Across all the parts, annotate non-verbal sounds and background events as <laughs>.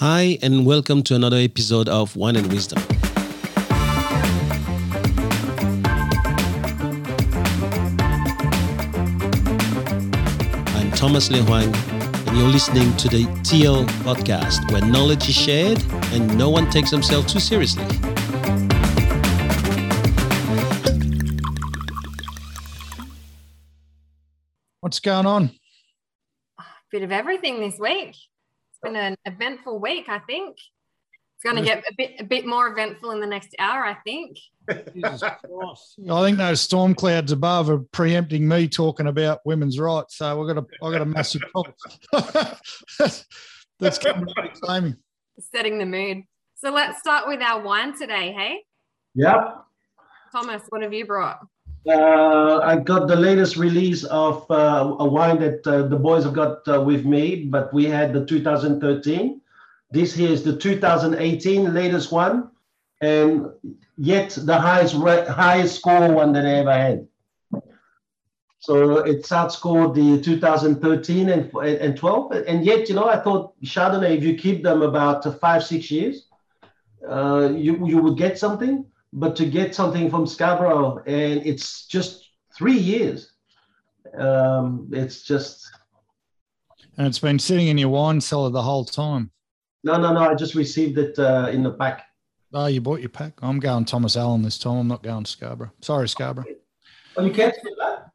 Hi, and welcome to another episode of Wine and Wisdom. I'm Thomas Le Huang, and you're listening to the TL podcast, where knowledge is shared and no one takes themselves too seriously. What's going on? A bit of everything this week. It's been an eventful week, I think. It's going to get a bit a bit more eventful in the next hour, I think. Jesus <laughs> I think those storm clouds above are preempting me talking about women's rights. So we've got a I've got a massive <laughs> problem. <laughs> That's coming claiming. Setting the mood. So let's start with our wine today, hey? Yep. Thomas, what have you brought? Uh, I got the latest release of uh, a wine that uh, the boys have got uh, with me, but we had the 2013. This here is the 2018 latest one, and yet the highest re- highest score one that I ever had. So it's outscored the 2013 and, and 12, and yet you know I thought Chardonnay, if you keep them about five six years, uh, you you would get something but to get something from Scarborough and it's just three years, um, it's just. And it's been sitting in your wine cellar the whole time. No, no, no. I just received it uh, in the pack. Oh, you bought your pack? I'm going Thomas Allen this time. I'm not going Scarborough. Sorry, Scarborough. Oh, you cancelled that?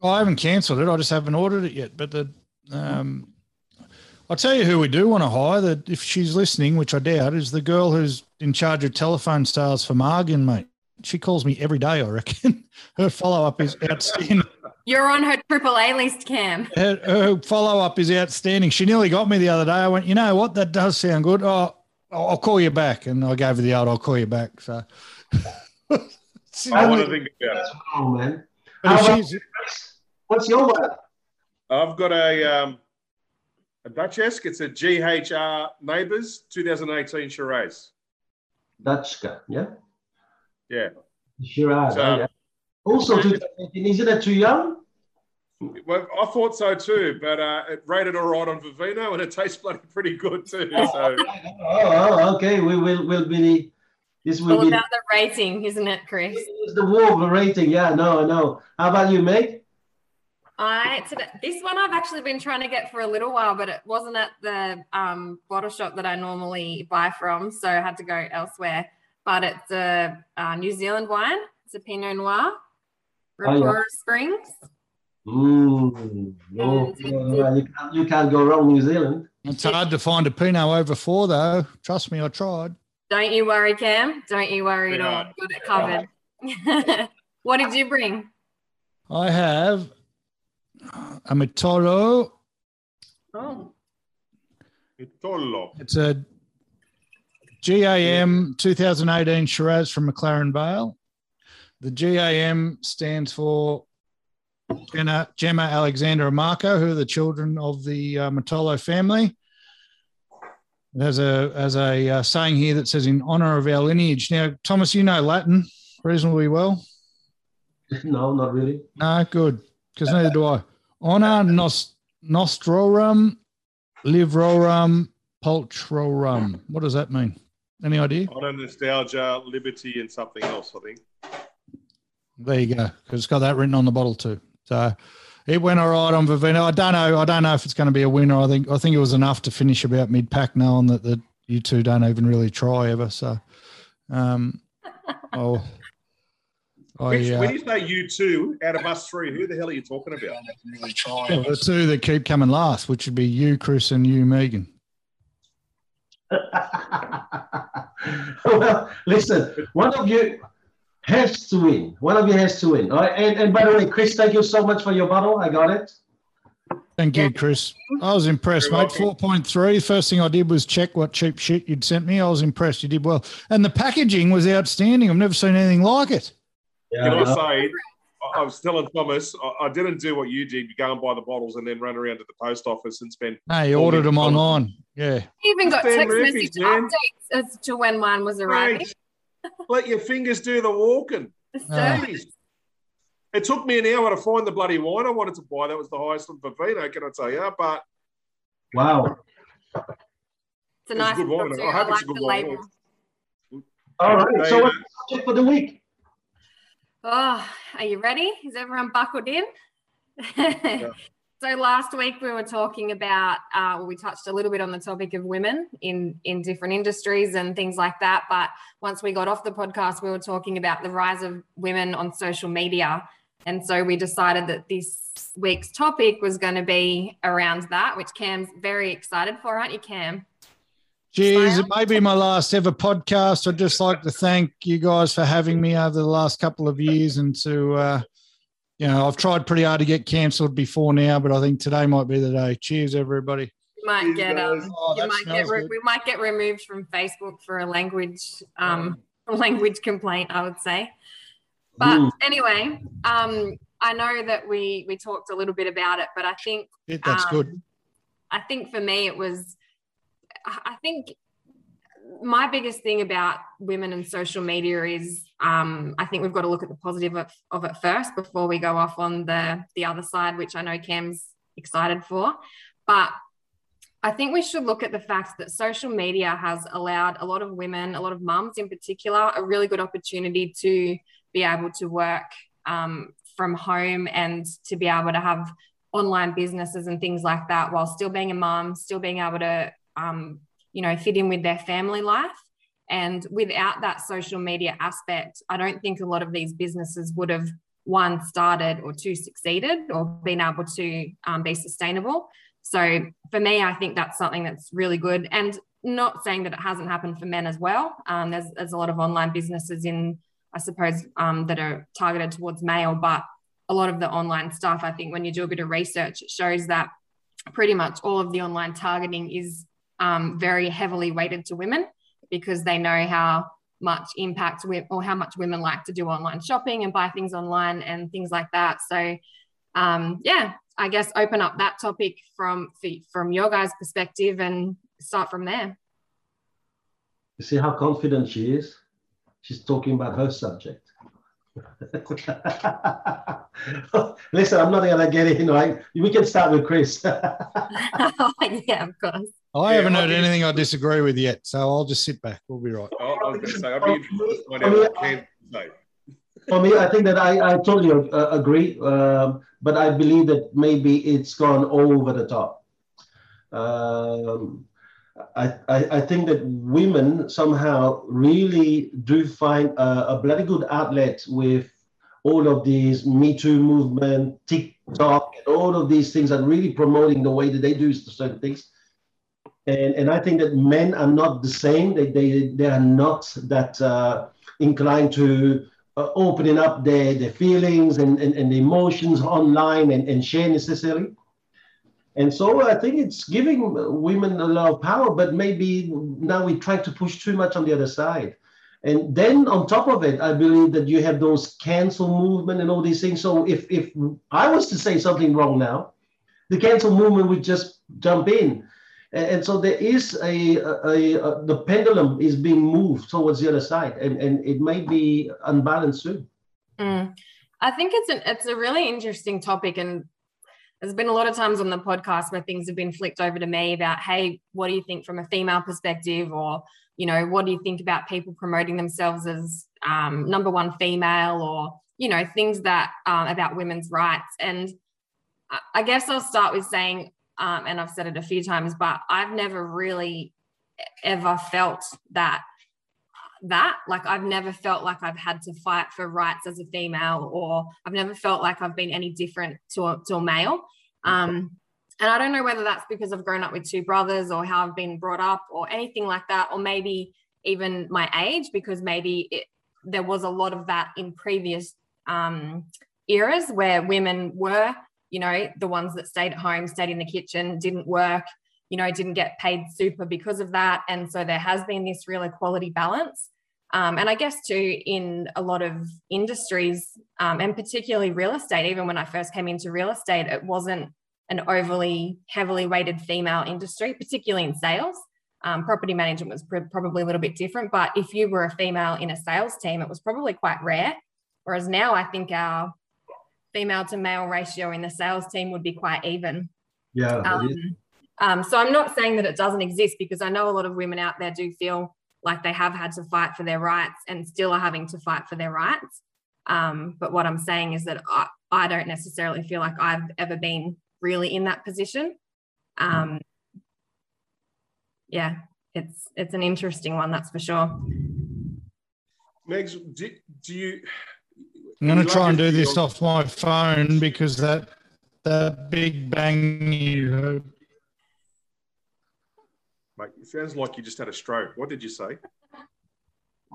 Oh, I haven't cancelled it. I just haven't ordered it yet. But the, um, I'll tell you who we do want to hire. That if she's listening, which I doubt, is the girl who's in charge of telephone sales for Margan, mate. She calls me every day. I reckon <laughs> her follow up is outstanding. You're on her triple A list, Cam. Her, her follow up is outstanding. She nearly got me the other day. I went, you know what? That does sound good. Oh, I'll call you back, and I gave her the old. I'll call you back. So. <laughs> I want to think about it. Oh man. But if about- she's, What's your one? I've got a um, a Dutschke. It's a GHR Neighbours 2018 Shiraz. Dutschke, yeah? Yeah. Shiraz. So- yeah. Also, 2018, isn't it too young? Well, I thought so too, but uh, it rated all right on Vivino, and it tastes bloody pretty good too. <laughs> So Oh, oh, okay. We will will be this will All be about the rating, isn't it, Chris? it's the war of the rating. Yeah, no, no. How about you, mate? I today, this one I've actually been trying to get for a little while, but it wasn't at the um, bottle shop that I normally buy from, so I had to go elsewhere. But it's a, uh New Zealand wine. It's a Pinot Noir, Oh, yeah. Springs. Mm, no, And- no, no, you, can't, you can't go wrong, New Zealand. it's hard to find a Pinot over four, though. Trust me, I tried. Don't you worry, Cam. Don't you worry at all. Got it covered. <laughs> what did you bring? I have a Mitolo. Oh, Itolo. It's a GAM 2018 Shiraz from McLaren Vale. The GAM stands for Jenna, Gemma, Alexander, and Marco, who are the children of the uh, Mitolo family. There's a as a uh, saying here that says, "In honor of our lineage." Now, Thomas, you know Latin reasonably well. no, not really. No, good, because neither do I. Honor nos, nostrorum livrorum pulchrorum. What does that mean? Any idea? Honor, nostalgia, liberty, and something else. I think. There you go, because it's got that written on the bottle too. So it went all right on Vivino. I don't know. I don't know if it's going to be a winner. I think I think it was enough to finish about mid pack, knowing that that you two don't even really try ever. So, um, <laughs> oh, I Which, uh, when you say you two out of us three, who the hell are you talking about? really try. the two that keep coming last, which would be you, Chris, and you, Megan. <laughs> well, listen, one of you has to win. One of you has to win. All right? And, and by the way, Chris, thank you so much for your bottle. I got it. Thank you, Chris. I was impressed, You're mate. Four point three. First thing I did was check what cheap shit you'd sent me. I was impressed. You did well, and the packaging was outstanding. I've never seen anything like it. Can I say? I- I was telling Thomas, I- I didn't do what you did. You go and buy the bottles and then run around to the post office and spend. No, you ordered yeah. them online. Yeah. I even got Ben text Murphy's, message man. updates as to when mine was arriving. Mate, <laughs> let your fingers do the walking. So. It took me an hour to find the bloody wine I wanted to buy. That was the highest from Vivino, can I tell you? But Wow. It's a nice good wine. bottle too. I I, hope it's a good wine. label. All right. So uh, what's the subject for the week? Oh, are you ready? Is everyone buckled in? <laughs> So last week we were talking about, uh, well, we touched a little bit on the topic of women in in different industries and things like that. But once we got off the podcast, we were talking about the rise of women on social media, and so we decided that this week's topic was going to be around that, which Cam's very excited for, aren't you, Cam? Cheers. It may be my last ever podcast. I'd just like to thank you guys for having me over the last couple of years and to, uh, you know, I've tried pretty hard to get cancelled before now, but I think today might be the day. Cheers, everybody. You might Cheers, get um, Oh, you might get re- we might get removed from Facebook for a language um <laughs> language complaint, I would say. But Hmm. anyway, um, I know that we we talked a little bit about it, but I think Yeah, that's um, good. I think for me it was I think my biggest thing about women and social media is um, I think we've got to look at the positive of, of it first before we go off on the the other side, which I know Cam's excited for. But I think we should look at the fact that social media has allowed a lot of women, a lot of mums in particular, a really good opportunity to be able to work um, from home and to be able to have online businesses and things like that while still being a mum, still being able to, um, you know, fit in with their family life. And without that social media aspect, I don't think a lot of these businesses would have one started or two succeeded or been able to um, be sustainable. So for me, I think that's something that's really good. And not saying that it hasn't happened for men as well. Um, there's, there's a lot of online businesses in, I suppose, um, that are targeted towards male, but a lot of the online stuff, I think when you do a bit of research, it shows that pretty much all of the online targeting is um, very heavily weighted to women because they know how much impact wi- or how much women like to do online shopping and buy things online and things like that. So, um, yeah, I guess open up that topic from from your guys' perspective and start from there. You see how confident she is? She's talking about her subject. <laughs> Listen, I'm not going to get in, right? We can start with Chris. oh, <laughs> <laughs> yeah, of course. I Yeah, haven't heard think- anything I disagree with yet, so I'll just sit back. We'll be right. I I was going to say, I'd be interested to find out what Ken say. For me, I think that I, I totally uh, agree, um, but I believe that maybe it's gone over the top. Um, I, I, think that women somehow really do find a, a bloody good outlet with all of these Me Too movement, TikTok, and all of these things are really promoting the way that they do certain things. And, and I think that men are not the same. They, they, they are not that uh, inclined to uh, opening up their, their feelings and, and, and emotions online and, and share necessarily. And so I think it's giving women a lot of power, but maybe now we try to push too much on the other side. And then on top of it, I believe that you have those cancel movement and all these things. So if, if I was to say something wrong now, the cancel movement would just jump in. And, and so there is a, a, a, the pendulum is being moved towards the other side and, and it may be unbalanced soon. Mm. I think it's an it's a really interesting topic, and there's been a lot of times on the podcast where things have been flicked over to me about, hey, what do you think from a female perspective, or you know, what do you think about people promoting themselves as um, number one female, or you know, things that um, about women's rights. And I- guess I'll start with saying, um, and I've said it a few times, but I've never really ever felt that that. Like i've never felt like i've had to fight for rights as a female or i've never felt like i've been any different to a, to a male. Um, and i don't know whether that's because i've grown up with two brothers or how i've been brought up or anything like that or maybe even my age because maybe it, there was a lot of that in previous um, eras where women were you know the ones that stayed at home stayed in the kitchen didn't work you know, didn't get paid super because of that. And so there has been this real equality balance. Um, and I guess too, in a lot of industries, um, and particularly real estate, even when I first came into real estate, it wasn't an overly heavily weighted female industry, particularly in sales. Um, property management was pr- probably a little bit different, but if you were a female in a sales team, it was probably quite rare. Whereas now I think our female to male ratio in the sales team would be quite even. Yeah. Um, so I'm not saying that it doesn't exist because I know a lot of women out there do feel like they have had to fight for their rights and still are having to fight for their rights. Um, but what I'm saying is that I, I don't necessarily feel like I've ever been really in that position. Um, yeah, it's it's an interesting one, that's for sure. Megs, do, do you? I'm going to try and do this off my phone because that that big bang you heard. Mate, it sounds like you just had a stroke. What did you say?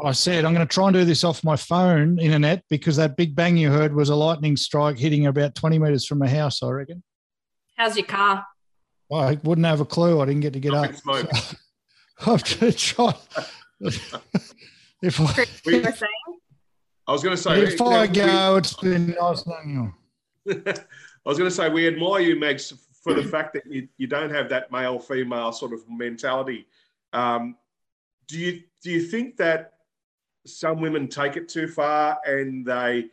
I said I'm going to try and do this off my phone internet because that big bang you heard was a lightning strike hitting about 20 meters from my house. I reckon. How's your car? I wouldn't have a clue. I didn't get to get Up up. in smoke. <laughs> I'm going to try. <laughs> if I, Chris, you saying? I was going to say. if now, I we- go, it's been nice knowing you. <laughs> I was going to say we admire you, Megs, for the fact that you, you don't have that male female sort of mentality. Um, do you do you think that some women take it too far and they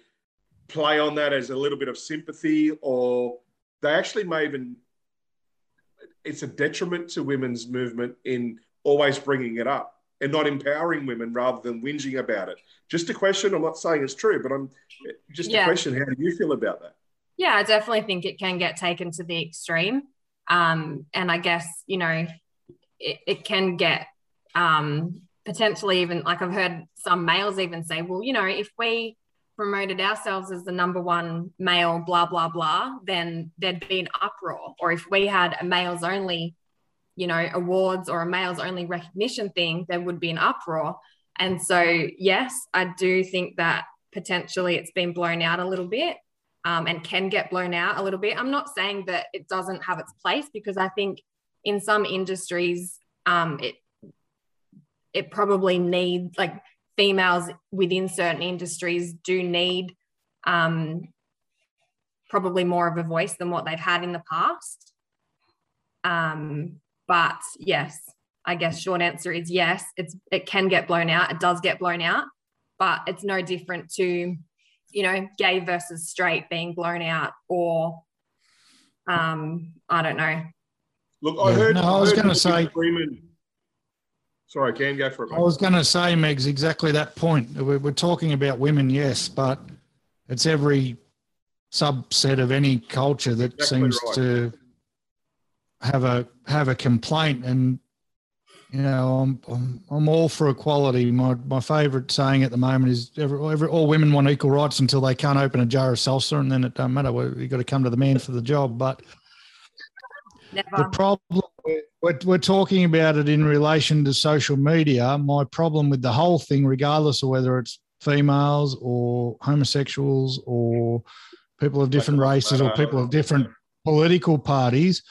play on that as a little bit of sympathy, or they actually may even it's a detriment to women's movement in always bringing it up and not empowering women rather than whinging about it. Just a question. I'm not saying it's true, but I'm just Yeah. a question. How do you feel about that? Yeah, I definitely think it can get taken to the extreme. Um, and I guess, you know, it, it can get um, potentially even like I've heard some males even say, well, you know, if we promoted ourselves as the number one male, blah, blah, blah, then there'd be an uproar. Or if we had a males only, you know, awards or a males only recognition thing, there would be an uproar. And so, yes, I do think that potentially it's been blown out a little bit um, and can get blown out a little bit. I'm not saying that it doesn't have its place because I think in some industries, um, it it probably needs like females within certain industries do need um, probably more of a voice than what they've had in the past. Um, but yes, I guess short answer is yes. It's it can get blown out. It does get blown out, but it's no different to you know, gay versus straight being blown out, or um, I don't know. Look, I heard. No, I was gonna say- Freeman. Sorry, can go for it. I was going to say, Megs, exactly that point. We're, we're talking about women, yes, but it's every subset of any culture that Exactly seems right. to have a have a complaint. And you know, I'm I'm, I'm all for equality. My my favourite saying at the moment is every, every, all women want equal rights until they can't open a jar of salsa, and then it don't matter. We you got to come to the man for the job, but. The problem we're, we're talking about it in relation to social media. My problem with the whole thing, regardless of whether it's females or homosexuals or people of different races or people of different political parties,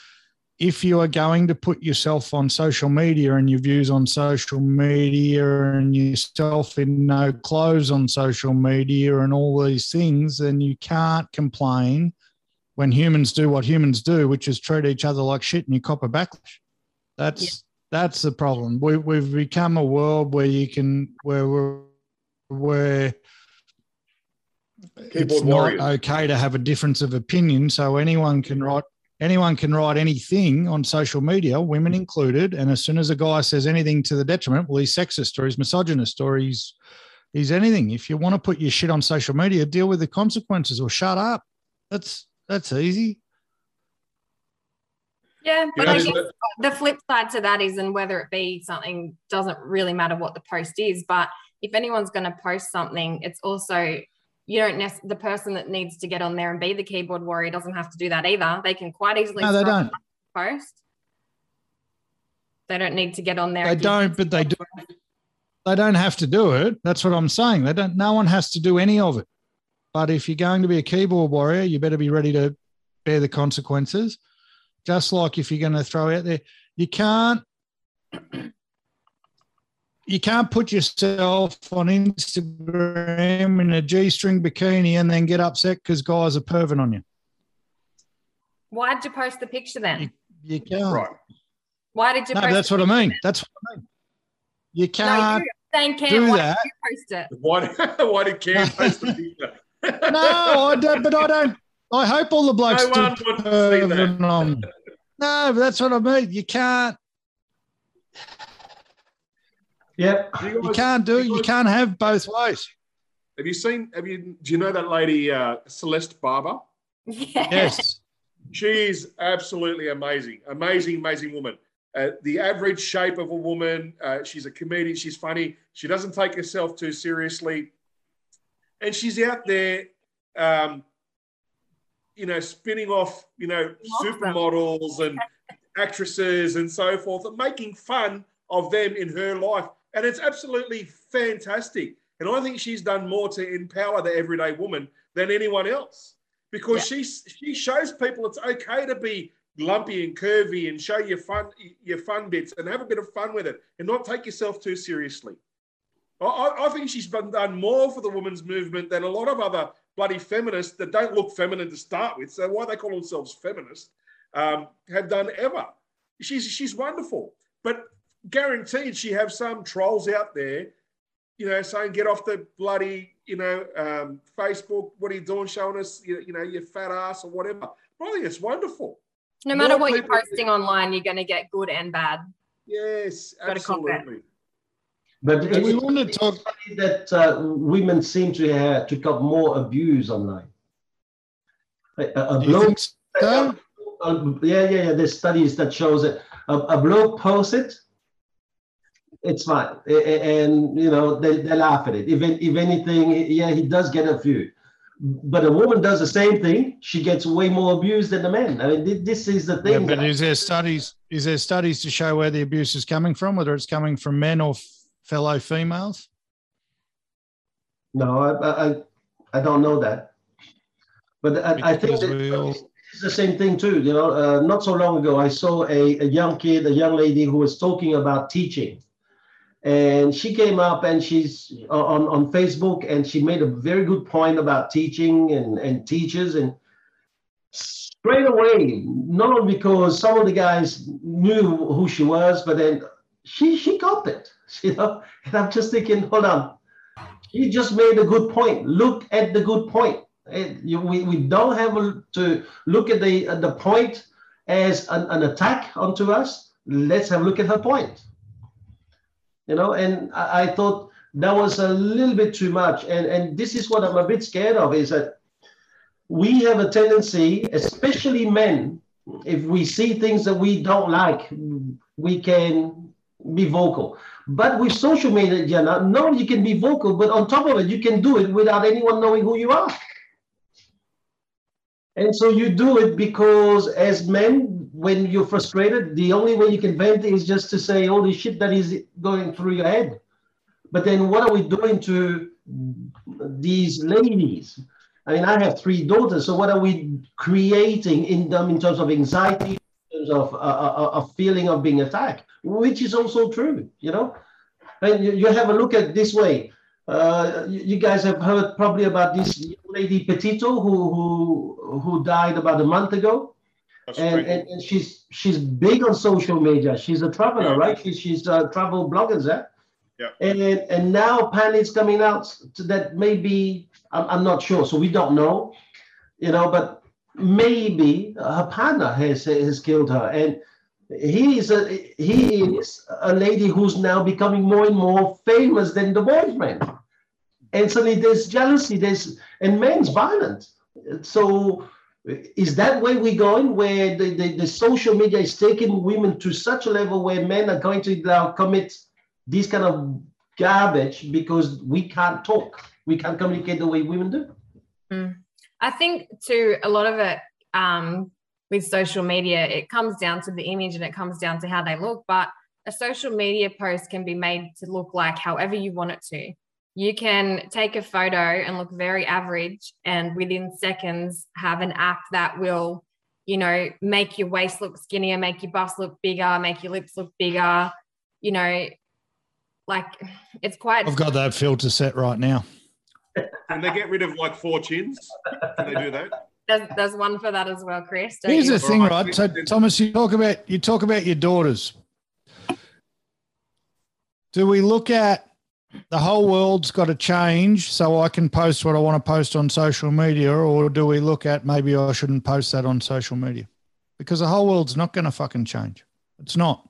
if you are going to put yourself on social media and your views on social media and yourself in no clothes on social media and all these things, then you can't complain when humans do what humans do, which is treat each other like shit and you cop a backlash. That's that's the problem. We, we've become a world where you can where we're where it's Keyboard not okay to have a difference of opinion. So anyone can write anyone can write anything on social media, women included. And as soon as a guy says anything to the detriment, well, he's sexist or he's misogynist or he's he's anything. If you want to put your shit on social media, deal with the consequences or shut up. That's that's easy. Yeah, but I there's guess the flip side to that is, and whether it be something doesn't really matter what the post is, but if anyone's going to post something, it's also you don't nec- the person that needs to get on there and be the keyboard warrior doesn't have to do that either. They can quite easily No, they don't. post. They don't need to get on there. They do- don't, but they do. They don't have to do it. That's what I'm saying. They don't. No one has to do any of it. But if you're going to be a keyboard warrior, you better be ready to bear the consequences. Just like if you're going to throw out there, you can't. You can't put yourself on Instagram in a G-string bikini and then get upset because guys are perving on you. Why'd you post the picture then? You can't. Right. Why did you No, post that's the what I mean. then? That's what I mean. You can't you saying Cam, do why that. did you post it? Why, <laughs> why did Cam <laughs> post the picture? no, I don't, but I don't. I hope all the blokes No do one wants to see that. on. No, but that's what I mean. You can't. Yeah. You, You can't do it. You guys- can't have both ways. Have you seen? Have you? Do you know that lady uh, Celeste Barber? Yeah. Yes. She's absolutely amazing, amazing, amazing woman. Uh, the average shape of a woman. Uh, she's a comedian. She's funny. She doesn't take herself too seriously, and she's out there, um, you know, spinning off, you know, Awesome. supermodels and actresses and so forth, and making fun of them in her life, and it's absolutely fantastic. And I think she's done more to empower the everyday woman than anyone else because she she shows people it's okay to be lumpy and curvy and show your fun your fun bits and have a bit of fun with it and not take yourself too seriously. I- I, I think she's been done more for the women's movement than a lot of other bloody feminists that don't look feminine to start with. So why they call themselves feminists um, have done ever. She's she's wonderful, but guaranteed she have some trolls out there, you know, saying get off the bloody you know um, Facebook. What are you doing? Showing us you, you know your fat ass or whatever. But I think it's wonderful. No matter More what you're people- posting online, you're going to get good and bad. Yes, Gotta cop absolutely. But Do we want to talk? funny that uh, women seem to have to got more abuse online. A, a, a bloke, think so? uh, yeah, yeah, yeah. There's studies that shows it. A, a bloke posts it, it's fine, and you know they, they laugh at it. If if anything, yeah, he does get a few. But a woman does the same thing. She gets way more abuse than the men. I mean, this is the Yeah, thing. but is there studies? Is there studies to show where the abuse is coming from, whether it's coming from men or f- fellow females? No, I, I, I don't know that. But I, I think Because that we all- it's the same thing too. You know, uh, not so long ago, I saw a, a young kid, a young lady who was talking about teaching. And she came up and she's uh, on, on Facebook and she made a very good point about teaching and, and teachers. And straight away, not only because some of the guys knew who she was, but then she she got it. <laughs> You know, and I'm just thinking, hold on, you just made a good point. Look at the good point. You- we, we don't have to look at the at the point as an, an attack onto us. Let's have a look at her point. You know, and I, I thought that was a little bit too much. And and this is what I'm a bit scared of is that we have a tendency, especially men, if we see things that we don't like, we can be vocal. But with social media, Jenna, no, you can be vocal, but on top of it, you can do it without anyone knowing who you are. And so you do it because as men, when you're frustrated, the only way you can vent is just to say all the shit that is going through your head. But then what are we doing to these ladies? I mean, I have three daughters, so what are we creating in them in terms of anxiety, in terms of a, a, a feeling of being attacked, which is also true, you know? And you, you have a look at this way. Uh, you, you guys have heard probably about this lady Petito who who who died about a month ago, and, and, and she's she's big on social media. She's a traveler, right? She's she's a travel blogger, yeah. Yeah. And and now Panit's coming out that maybe I'm, I'm not sure, so we don't know, you know, but maybe her partner has has killed her, and he is a he is a lady who's now becoming more and more famous than the boyfriend, and suddenly there's jealousy, there's and men's violent. So is that where we're going, where the, the, the social media is taking women to such a level where men are going to now commit this kind of garbage because we can't talk, we can't communicate the way women do. I think too a lot of it um, with social media, it comes down to the image and it comes down to how they look. But a social media post can be made to look like however you want it to. You can take a photo and look very average, and within seconds have an app that will, you know, make your waist look skinnier, make your bust look bigger, make your lips look bigger. You know, like it's quite I've got that filter set right now. Can they get rid of like four chins? Can they do that? there's, there's one for that as well, Chris. Here's you? the thing, Right. right? So, Thomas, you talk about you talk about your daughters. Do we look at the whole world's got to change so I can post what I want to post on social media, or do we look at maybe I shouldn't post that on social media? because the whole world's not going to fucking change. It's not.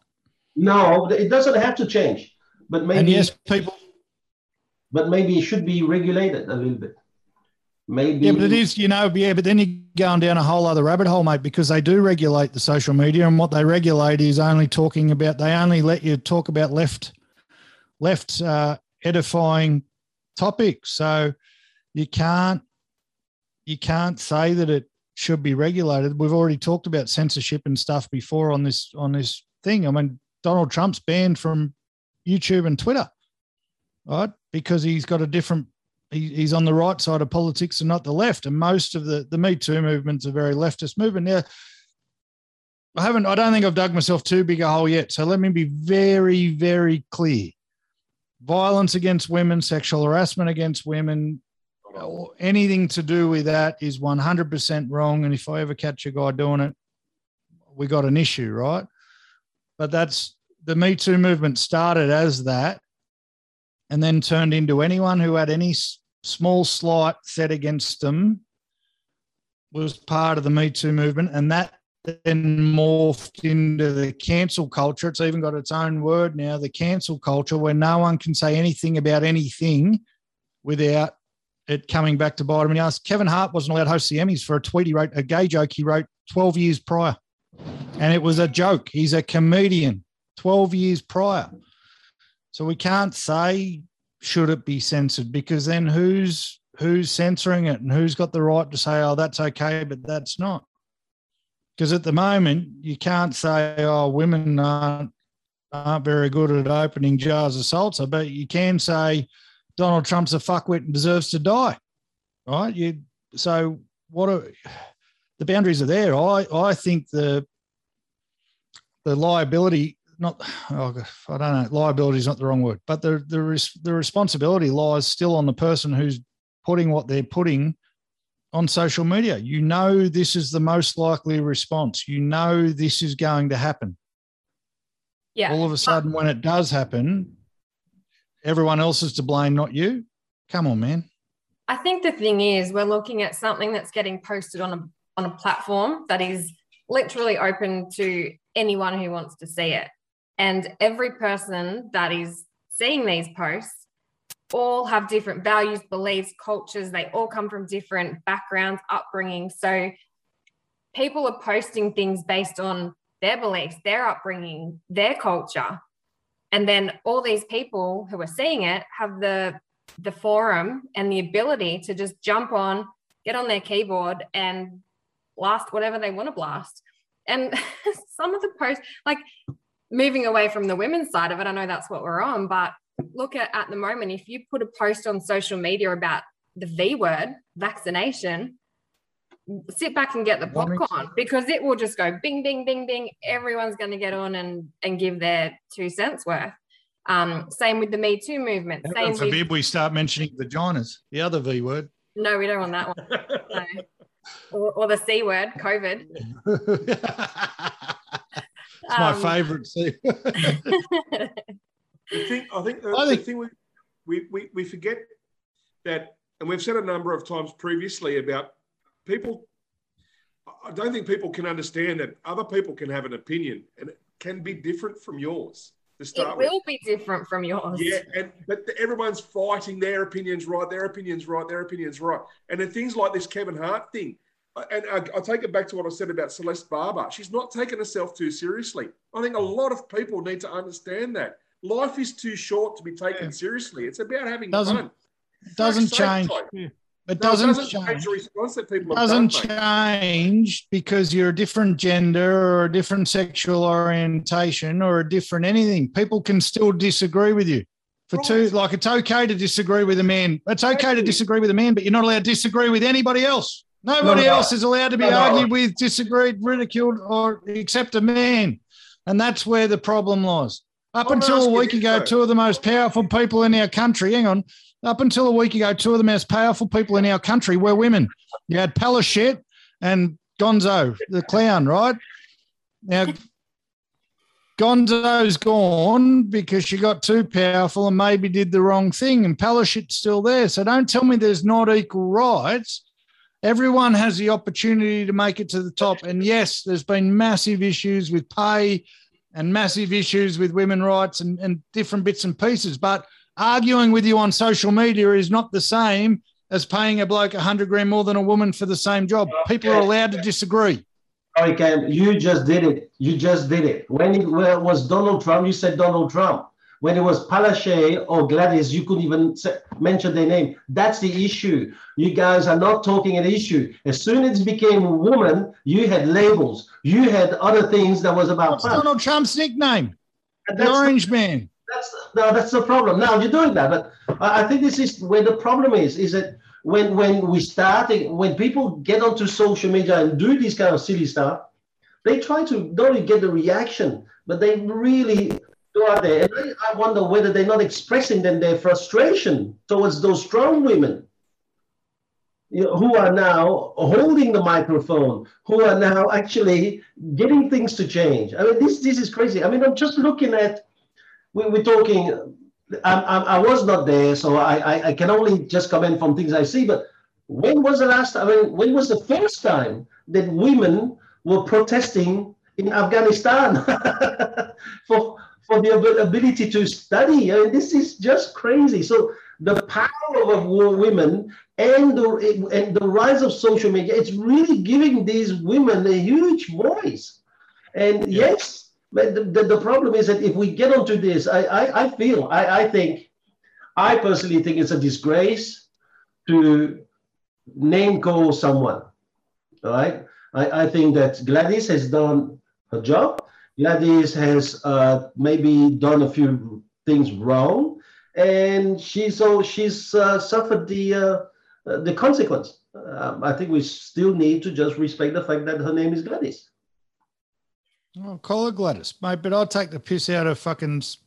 No, it doesn't have to change, but maybe. And yes, people. But maybe it should be regulated a little bit. Maybe. Yeah, but it is, you know, yeah, but then you're going down a whole other rabbit hole, mate, because they do regulate the social media, and what they regulate is only talking about. They only let you talk about left, left uh, edifying topics. So you can't, you can't say that it should be regulated. We've already talked about censorship and stuff before on this on this thing. I mean, Donald Trump's banned from YouTube and Twitter, right? Because he's got a different he, he's on the right side of politics and not the left. And most of the the Me Too movement's a very leftist movement. Now, I haven't. I don't think I've dug myself too big a hole yet. So let me be very, very clear. Violence against women, sexual harassment against women, anything to do with that is 100% wrong. And if I ever catch a guy doing it, we got an issue, right? But that's the Me Too movement started as that and then turned into anyone who had any small slight set against them was part of the Me Too movement. And that then morphed into the cancel culture. It's even got its own word now, the cancel culture, where no one can say anything about anything without it coming back to bite him in the ass. Kevin Hart wasn't allowed to host the Emmys for a tweet he wrote, a gay joke he wrote 12 years prior. And it was a joke. He's a comedian 12 years prior. So we can't say should it be censored because then who's who's censoring it and who's got the right to say oh that's okay but that's not because at the moment you can't say oh women aren't aren't very good at opening jars of salsa but you can say Donald Trump's a fuckwit and deserves to die right? You so what are the boundaries are there. I I think the the liability not oh, I don't know liability is not the wrong word, but the the the responsibility lies still on the person who's putting what they're putting on social media. You know this is the most likely response. You know this is going to happen. Yeah. All of a sudden, when it does happen, everyone else is to blame, not you. Come on, man. I think the thing is, we're looking at something that's getting posted on a on a platform that is literally open to anyone who wants to see it. And every person that is seeing these posts all have different values, beliefs, cultures. They all come from different backgrounds, upbringing. So people are posting things based on their beliefs, their upbringing, their culture. And then all these people who are seeing it have the the forum and the ability to just jump on, get on their keyboard and blast whatever they want to blast. And <laughs> some of the posts, like moving away from the women's side of it, I know that's what we're on, but look at at the moment, if you put a post on social media about the V word, vaccination, sit back and get the popcorn because it will just go bing, bing, bing, bing. Everyone's going to get on and, and give their two cents worth. Um, same with the Me Too movement. Same forbid with, we start mentioning vaginas, the other V word. No, we don't want that one. No. Or, or the C word, COVID. <laughs> It's my um, favourite scene. <laughs> I think I think the, I think, the thing we, we, we, we forget that, and we've said a number of times previously about people. I don't think people can understand that other people can have an opinion and it can be different from yours. To start it will with. be different from yours. Yeah, and but everyone's fighting their opinions right, their opinions right, their opinions right, and then things like this Kevin Hart thing and I, will take it back to what I said about Celeste Barber. She's not taking herself too seriously. I think a lot of people need to understand that life is too short to be taken yeah. seriously. It's about having doesn't, fun. Doesn't change. Yeah. It doesn't, no, it doesn't change. response that people doesn't done, change because you're a different gender or a different sexual orientation or a different anything. People can still disagree with you. For right. two, like it's okay to disagree with a man. It's okay to disagree with a man, but you're not allowed to disagree with anybody else. Nobody no, else is allowed to be no, argued with, disagreed, ridiculed, or except a man. And that's where the problem lies. Up I'm until a week ago, two of the most powerful people in our country, hang on, up until a week ago, two of the most powerful people in our country were women. You had Palaszczuk and Gonzo, the clown, right? Now, Gonzo's gone because she got too powerful and maybe did the wrong thing, and Palaszczuk's still there. So don't tell me there's not equal rights Everyone has the opportunity to make it to the top. And yes, there's been massive issues with pay and massive issues with women rights and, and different bits and pieces. But arguing with you on social media is not the same as paying a bloke a hundred grand more than a woman for the same job. People are allowed to disagree. Cam, you just did it. You just did it. When it was Donald Trump, you said Donald Trump. When it was Palaszczuk or Gladys, you couldn't even say, mention their name. That's the issue. You guys are not talking an issue. As soon as it became a woman, you had labels. You had other things that was about. Donald Trump's nickname? The Orange Man. That's no, that's the problem. Now you're doing that, but I I think this is where the problem is. Is that when when we start when people get onto social media and do this kind of silly stuff, they try to not only get the reaction, but they really out there. And I, I wonder whether they're not expressing then their frustration towards those strong women who are now holding the microphone, who are now actually getting things to change. I mean, this this is crazy. I mean, I'm just looking at we, we're talking. I'm, I'm, I was not there, so I, I I can only just comment from things I see. But when was the last? I mean, when was the first time that women were protesting in Afghanistan <laughs> for for the ability to study? I mean, this is just crazy. So the power of women and the and the rise of social media, it's really giving these women a huge voice. And yes, but the, the, the problem is that if we get onto this, I, I, I feel, I, I think, I personally think it's a disgrace to name call someone. All right. I, I think that Gladys has done her job. Gladys has uh, maybe done a few things wrong, and she's so she's uh, suffered the uh, uh, the consequence. Um, I think we still need to just respect the fact that her name is Gladys. I'll call her Gladys, mate, but I'll take the piss out of fucking S-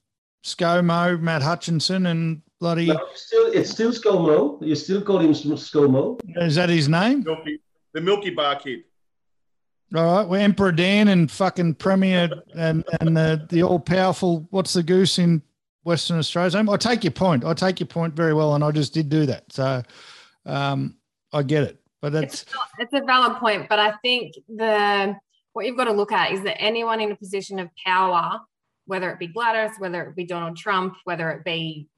ScoMo, Matt Hutchinson, and bloody. No, it's still, it's still ScoMo. You still call him ScoMo. Is that his name? Milky, the Milky Bar Kid. All right. Well, Emperor Dan and fucking Premier and, and the, the all powerful, what's the goose in Western Australia? I take your point. I take your point very well. And I just did do that. So um, I get it. But that's, it's, not, it's a valid point, but I think the what you've got to look at is that anyone in a position of power, whether it be Gladys, whether it be Donald Trump, whether it be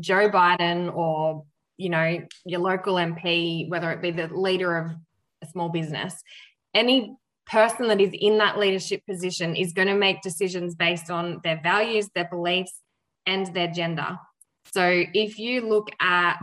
Joe Biden or you know your local MP, whether it be the leader of a small business, any person that is in that leadership position is going to make decisions based on their values, their beliefs, and their gender. So if you look at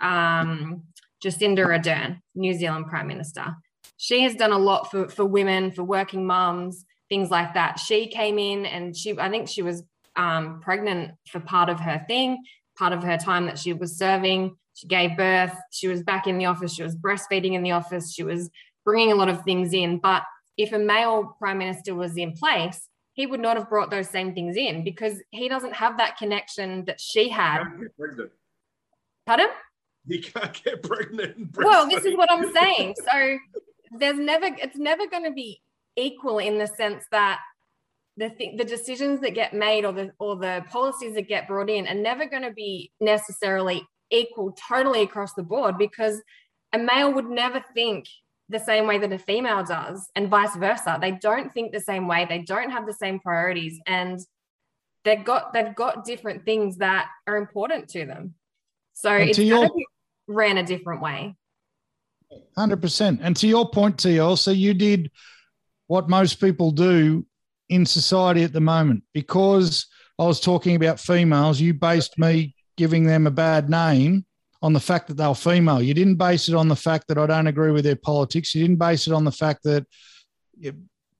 um, Jacinda Ardern, New Zealand Prime Minister. She has done a lot for, for women, for working mums, things like that. She came in and she, I think she was um, pregnant for part of her thing, part of her time that she was serving. She gave birth. She was back in the office. She was breastfeeding in the office. She was bringing a lot of things in. But if a male prime minister was in place, he would not have brought those same things in because he doesn't have that connection that she had. Can't get pregnant. Pardon? He can't get pregnant. well this is what i'm saying <laughs> so there's never it's never going to be equal in the sense that the th- the decisions that get made or the or the policies that get brought in are never going to be necessarily equal totally across the board because a male would never think the same way that a female does and vice versa they don't think the same way they don't have the same priorities and they've got they've got different things that are important to them so And it's your- ran a different way 100%. And to your point, TL, so you did what most people do in society at the moment. Because I was talking about females, you based me giving them a bad name on the fact that they were female. You didn't base it on the fact that I don't agree with their politics. You didn't base it on the fact that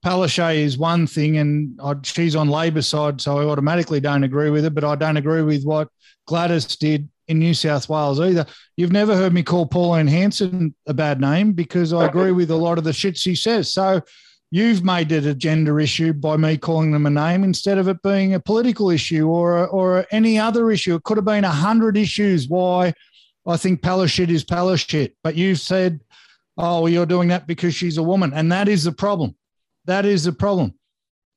Palaszczuk is one thing and I, she's on Labor side, so I automatically don't agree with it. But I don't agree with what Gladys did in New South Wales either. You've never heard me call Pauline Hanson a bad name because I agree with a lot of the shit she says. So you've made it a gender issue by me calling them a name instead of it being a political issue or or any other issue. It could have been a hundred issues why I think Palaszczuk is Palaszczuk, but you've said, "Oh, well, you're doing that because she's a woman," and that is the problem. That is the problem.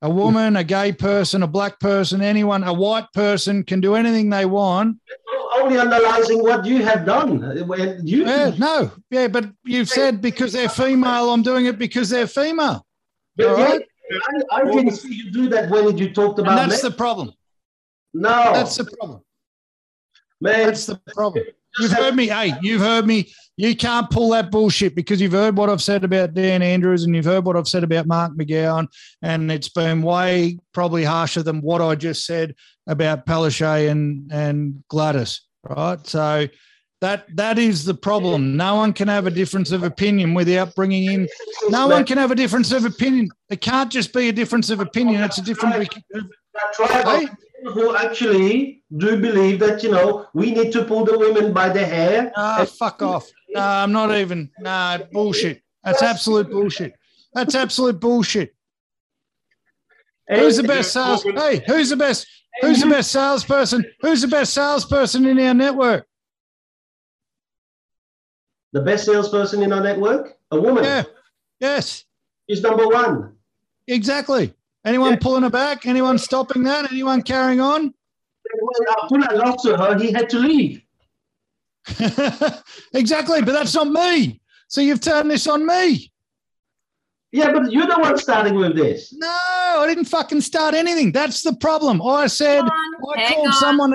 A woman, a gay person, a black person, anyone, a white person can do anything they want. only analyzing what you have done. You, Yeah, no, yeah, but you've said because they're female, I'm doing it because they're female. all yeah. I, I didn't see you do that when you talked And about that's men. the problem. no, That's the problem. man. That's the problem. You've heard me. Hey, you've heard me. You can't pull that bullshit because you've heard what I've said about Dan Andrews and you've heard what I've said about Mark McGowan, and it's been way probably harsher than what I just said about Palaszczuk and and Gladys. Right. So that that is the problem. No one can have a difference of opinion without bringing in. No one can have a difference of opinion. It can't just be a difference of opinion. It's a different. that tribe of Hey. Who actually do believe that you know we need to pull the women by the hair. Ah, fuck off. No, I'm not even. No, bullshit. That's absolute bullshit. That's absolute bullshit. Who's the best sales? Hey, who's the best? Who's the best salesperson? Who's the best salesperson in our network? The best salesperson in our network, a woman, Yeah. Yes. is number one. Exactly. Anyone Yeah. pulling her back? Anyone stopping that? Anyone carrying on? When Abdullah lost to her, he had to leave. <laughs> exactly. But that's not me. So you've turned this on me. Yeah, but you're the one starting with this. No, I didn't fucking start anything. That's the problem. I said on, I called on. someone.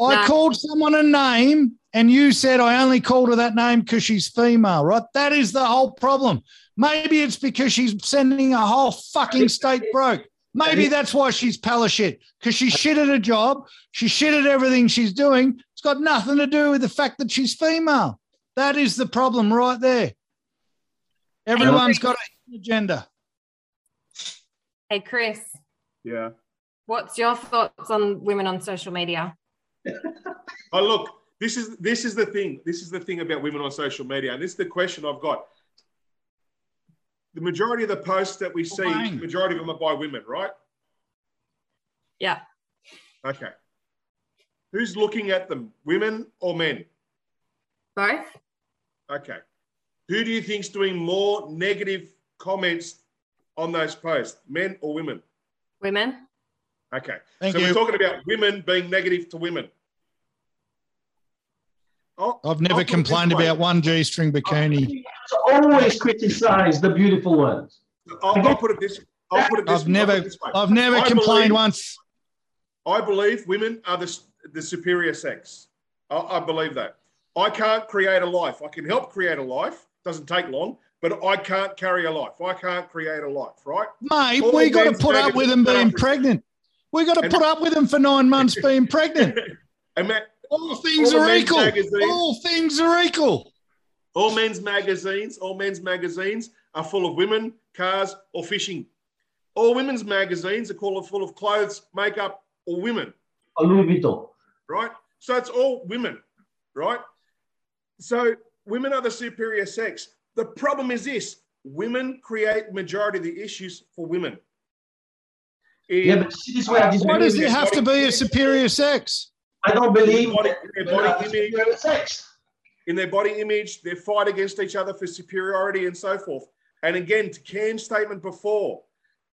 I No. called someone a name, and you said I only called her that name because she's female. Right? That is the whole problem. Maybe it's because she's sending a whole fucking state broke. Maybe that's why she's pala shit because she's shit at her job. She's shit at everything she's doing. It's got nothing to do with the fact that she's female. That is the problem right there. Everyone's got an agenda. Hey, Chris, Yeah. what's your thoughts on women on social media? <laughs> Oh, look, this is this is the thing. This is the thing about women on social media, and this is the question I've got. The majority of the posts that we see, Fine. majority of them are by women, right? Yeah. Okay. Who's looking at them, women or men? Both? Okay. Who do you think's doing more negative comments on those posts, men or women? Women? Okay. Thank so you. we're talking about women being negative to women. I'll- I've I'll never put it this complained about one G string bikini. So always criticize the beautiful ones. I'll, I'll put it this. I'll put it this. I've I'll put never, it this way. I've never I complained believe- once. I believe women are the, the superior sex. I, I believe that. I can't create a life. I can help create a life. Doesn't take long, but I can't carry a life. I can't create a life, right? Mate, All we got to put up with them being pregnant. We got to And- put up with them for nine months being pregnant. <laughs> And Matt, All things All are equal. magazines- All things are equal. All men's magazines, all men's magazines are full of women, cars, or fishing. All women's magazines are full of, full of clothes, makeup, or women. Or Louis Vuitton. right? So it's all women, right? So women are the superior sex. The problem is this women create majority of the issues for women. In- Yeah, but this is where I Why does it have to be a superior sex? I don't believe Body- that their body women are image. superior sex. In their body image, they fight against each other for superiority and so forth. And again, to Cam's statement before,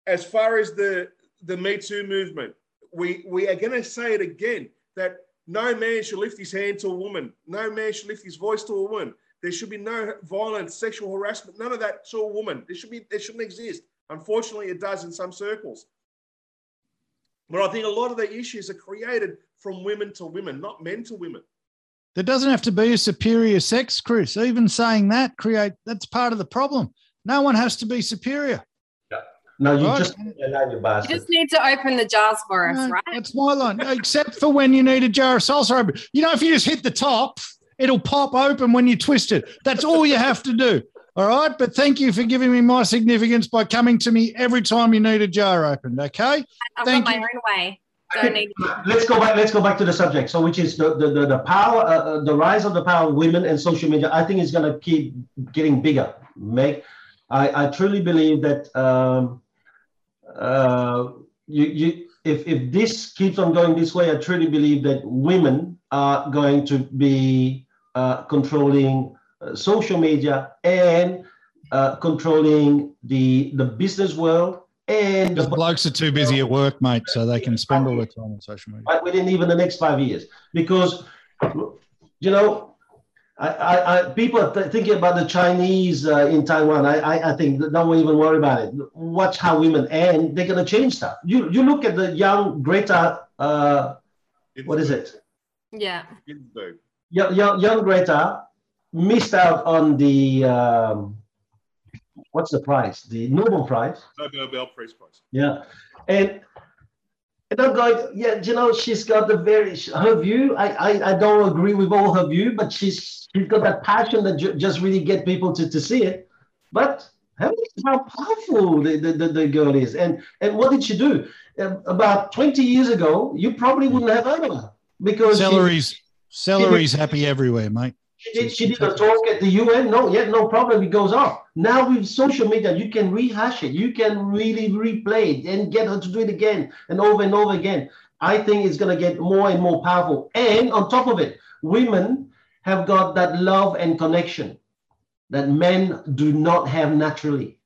as far as the the Me Too movement, we we are going to say it again that no man should lift his hand to a woman, no man should lift his voice to a woman. There should be no violence, sexual harassment, none of that to a woman. There should be there shouldn't exist. Unfortunately, it does in some circles. But I think a lot of the issues are created from women to women, not men to women. There doesn't have to be a superior sex, Chris. Even saying that create that's part of the problem. No one has to be superior. No, you Right. just allow your You bastard. just need to open the jars for us, No, right? That's my line. Except for when you need a jar of salsa. You know, if you just hit the top, it'll pop open when you twist it. That's all you have to do. All right. But thank you for giving me my significance by coming to me every time you need a jar opened. Okay. I've Thank got my you. own way. Let's go back. Let's go back to the subject. So, which is the the, the, the power, uh, uh, the rise of the power of women and social media. I think is going to keep getting bigger. Make, I, I truly believe that um, uh, you you if if this keeps on going this way, I truly believe that women are going to be uh, controlling uh, social media and uh, controlling the the business world and the blokes are too busy at work, mate, so they can spend all their time on social media. right, within even the next five years. Because you know, I, I, I people are th- thinking about the Chinese uh, in Taiwan. I, I, I think don't even worry about it. Watch how women and they're gonna change stuff. You you look at the young Greta. Uh, what is it? Yeah. Young, young, young Greta missed out on the um, what's the prize? The Nobel Prize. Nobel Peace Prize. Yeah, and and I'm going, yeah, you know, she's got the very her view. I I, I don't agree with all her view, but she's she's got that passion that ju- just really get people to, to see it. But how how powerful the, the, the, the girl is, and and what did she do? Uh, about 20 years ago, you probably wouldn't have heard of her because she- Celery's celery's happy everywhere, mate. She did, she did a talk at the UN. No, yeah, no problem. It goes off. Now with social media, you can rehash it. You can really replay it and get her to do it again and over and over again. I think it's going to get more and more powerful. And on top of it, women have got that love and connection that men do not have naturally.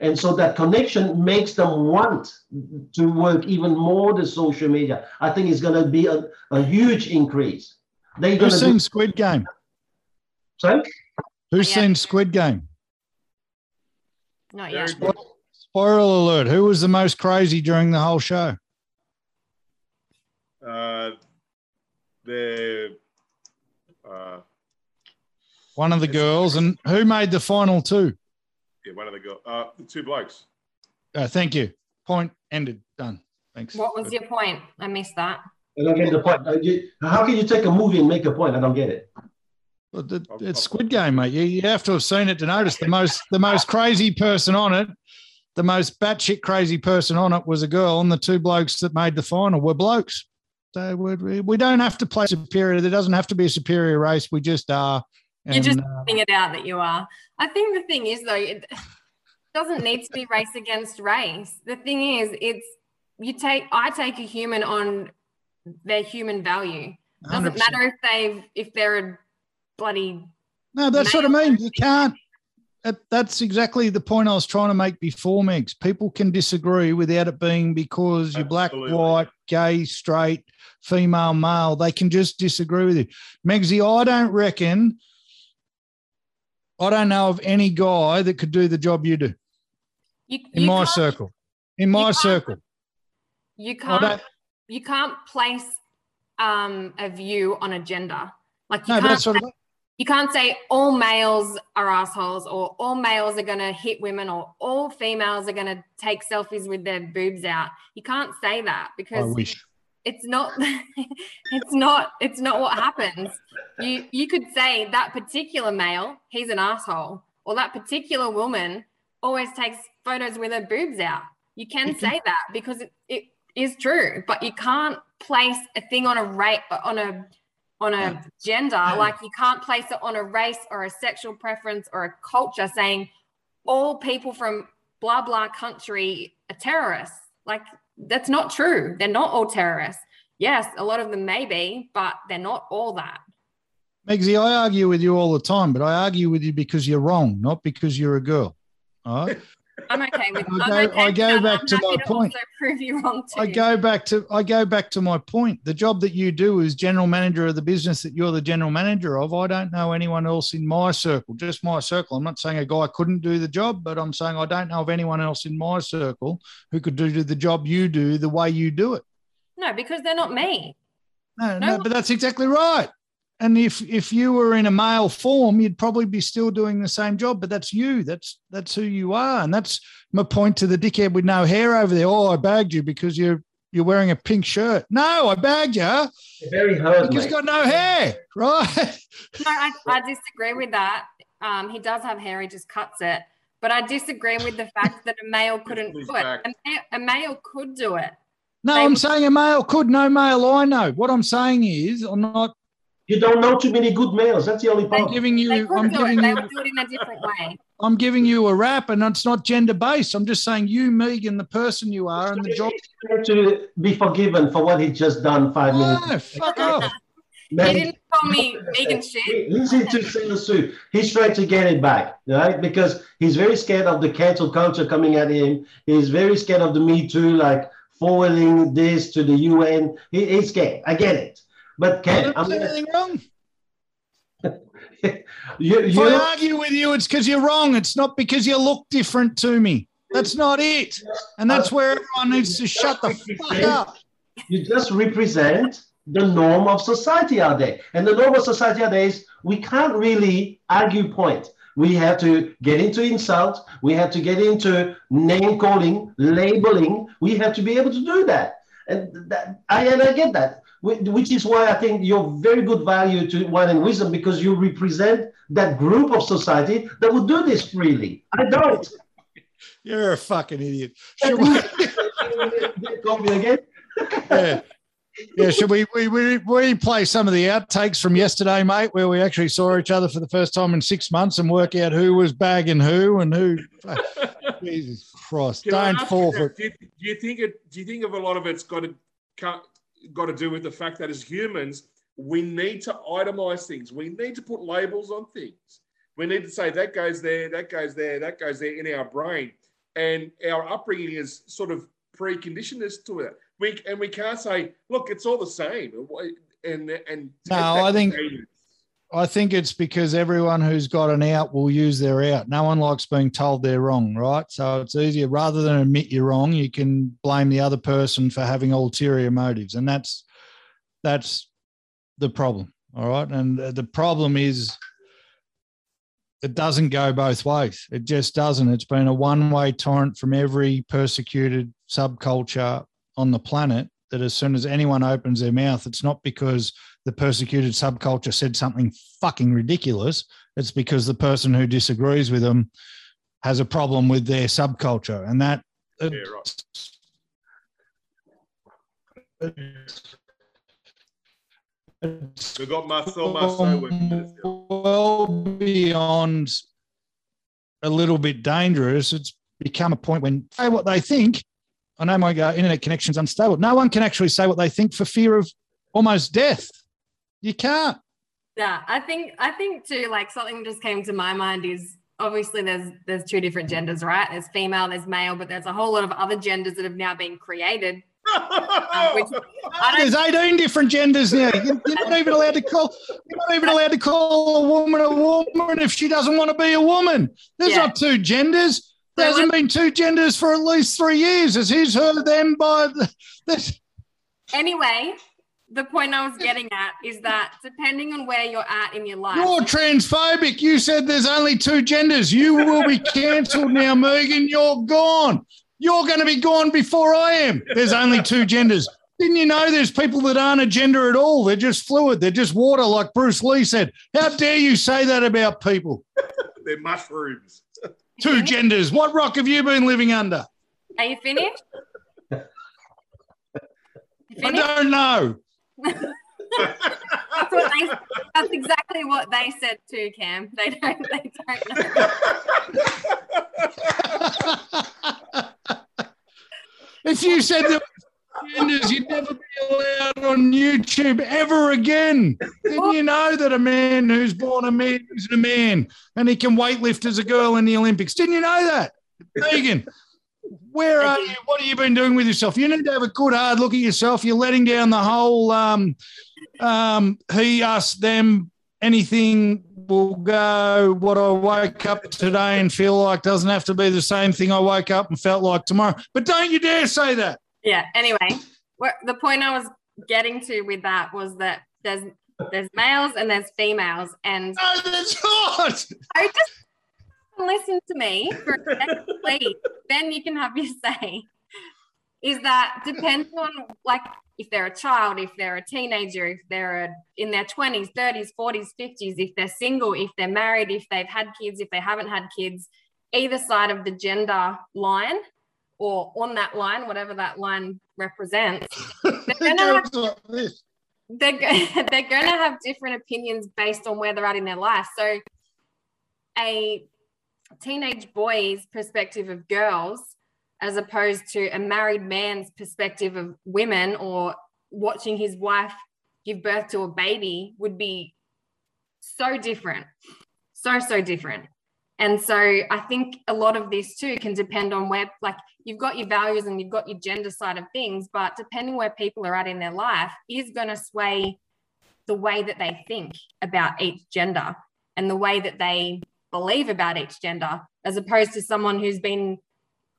And so that connection makes them want to work even more the social media. I think it's going to be a, a huge increase. They're Who's seen Squid Game? Sorry? Who's Yeah. seen Squid Game? Not yet. good. Spoiler alert. Who was the most crazy during the whole show? Uh, the uh, One of the girls. And who made the final two? yeah, one of the girls, uh, the two blokes. Uh, thank you. Point ended. Done. Thanks. What was your point? I missed that. I don't get the point. Uh, How can you take a movie and make a point? I don't get it. Well, the- It's Squid Game, mate. You, you have to have seen it to notice the most the most crazy person on it, the most batshit crazy person on it was a girl, and the two blokes that made the final were blokes. So we, we don't have to play superior. There doesn't have to be a superior race. We just are. You're just And, uh, it out that you are. I think the thing is though, it <laughs> doesn't need to be race against race. The thing is, it's you take I take a human on their human value. Doesn't 100%. matter if they've if they're a bloody No, that's what I mean. You can't. That's exactly the point I was trying to make before, Megs. People can disagree without it being because you're black, white, gay, straight, female, male. They can just disagree with you. Megsy, I don't reckon, I don't know of any guy that could do the job you do you, in you my circle. In my can't- circle. You can't you can't place um, a view on a gender. Like you no, can't that's sort of. You can't say all males are assholes or all males are going to hit women or all females are going to take selfies with their boobs out. You can't say that because it's not <laughs> it's not it's not what happens. You you could say that particular male, he's an asshole, or that particular woman always takes photos with her boobs out. You can say that because it, it is true, but you can't place a thing on a rate on a on a gender like you can't place it on a race or a sexual preference or a culture saying all people from blah blah country are terrorists. Like that's not true. They're not all terrorists. Yes a lot of them may be but they're not all that. Megsy, I argue with you all the time, but I argue with you because you're wrong, not because you're a girl. All right. <laughs> i'm okay with I go- okay I go back I'm to my point. prove you wrong too I go back to I go back to my point. The job that you do as general manager of the business that you're the general manager of, I don't know anyone else in my circle, just my circle. I'm not saying a guy couldn't do the job, but I'm saying I don't know of anyone else in my circle who could do the job you do the way you do it. no because they're not me No, No. no, but that's exactly right. And if if you were in a male form, you'd probably be still doing the same job. But that's you. That's that's who you are. And that's my point to the dickhead with no hair over there. Oh, I bagged you because you're you're wearing a pink shirt. No, I bagged you Very hurt, because mate. you've got no hair, right? no I, I disagree with that um he does have hair he just cuts it but i disagree with the fact that a male <laughs> couldn't He's do it a, ma- a male could do it No, They I'm would- saying a male could. No male I know. What I'm saying is, I'm not. You don't know too many good males. That's the only I'm problem. giving you. I'm giving it they you. do it in a different way I'm giving you a rap, and it's not gender based. I'm just saying you, Megan, the person you are, and the job. to be forgiven for what he just done five minutes. No, fuck off. he didn't call me vegan shit Listen to Sailor Sue. He's trying to get it back, right? Because he's very scared of the cancel culture coming at him. He's very scared of the Me Too, like forwarding this to the UN. He, he's scared. I get it. But Ken, I'm gonna, anything wrong. <laughs> you, If I argue with you, it's because you're wrong. It's not because you look different to me. That's not it. And that's uh, where everyone needs to shut the fuck up. you just represent the norm of society out there. And the norm of society out there is we can't really argue point. We have to get into insult. We have to get into name calling, labeling. We have to be able to do that. And that, I, and I get that, which is why I think you're very good value to Wine and Wisdom because you represent that group of society that would do this freely. I don't. You're a fucking idiot. Should we, <laughs> Call me again. yeah. Yeah, should we, we we we play some of the outtakes from yesterday, mate, where we actually saw each other for the first time in six months and work out who was bagging who and who. <laughs> Jesus Christ! Can Don't fall for it. Do you, do you think it? Do you think of a lot of it's got to got, to do with the fact that as humans we need to itemize things. We need to put labels on things. We need to say that goes there, that goes there, that goes there in our brain, and our upbringing is sort of preconditioned us to it. We and we can't say, look, it's all the same. And and No, I think- I think it's because everyone who's got an out will use their out. No one likes being told they're wrong, right? So it's easier rather than admit you're wrong, you can blame the other person for having ulterior motives, and that's that's the problem. All right, and the problem is it doesn't go both ways. It just doesn't. It's been a one-way torrent from every persecuted subculture on the planet. That as soon as anyone opens their mouth, it's not because the persecuted subculture said something fucking ridiculous. It's because the person who disagrees with them has a problem with their subculture, and that Yeah, right. it's We've got Marcel Marceau working with us now. well beyond a little bit dangerous. It's become a point when say what they think. I know my uh, internet connection's unstable. No one can actually say what they think for fear of almost death. You can't. Yeah, I think I think too. Like something just came to my mind is obviously there's there's two different genders, right? There's female, there's male, but there's a whole lot of other genders that have now been created. Um, which <laughs> There's 18 different genders now. You- You're not even allowed to call. You're not even allowed to call a woman a woman if she doesn't want to be a woman. There's Yeah. not two genders. There hasn't um, been two genders for at least three years. It's his, her, them, by the. This, anyway. The point I was getting at is that depending on where you're at in your life, you're transphobic. You said there's only two genders. You will be cancelled now, Megan. You're gone. You're going to be gone before I am. There's only two genders. Didn't you know there's people that aren't a gender at all? They're just fluid. They're just water, like Bruce Lee said. How dare you say that about people? <laughs> They're mushrooms. <laughs> Two genders. What rock have you been living under? are you finished? You I don't know. <laughs> That's, they, that's exactly what they said too, Cam. They don't. They don't know. <laughs> if you said there genders, you'd never be allowed on YouTube ever again. Didn't you know that a man who's born a man is a man and he can weightlift as a girl in the Olympics? Didn't you know that? Megan, where are you? What have you been doing with yourself? You need to have a good hard look at yourself. You're letting down the whole um, um, he, us, them, anything will go. What I wake up today and feel like doesn't have to be the same thing I woke up and felt like tomorrow. But don't you dare say that. Yeah. Anyway, what, the point I was getting to with that was that there's there's males and there's females, and No, that's not. I just listen to me for a second, please. Then you can have your say. Is that depending on like if they're a child, if they're a teenager, if they're a, in their 20s, 30s, 40s, 50s, if they're single, if they're married, if they've had kids, if they haven't had kids, either side of the gender line or on that line, whatever that line represents, <laughs> It gonna have- like this. they're, <laughs> they're going to have different opinions based on where they're at in their life. So, a teenage boy's perspective of girls, as opposed to a married man's perspective of women, or watching his wife give birth to a baby, would be so different. So, so different. And so, I think a lot of this too can depend on where, like, you've got your values and you've got your gender side of things, but depending where people are at in their life is going to sway the way that they think about each gender and the way that they believe about each gender, as opposed to someone who's been,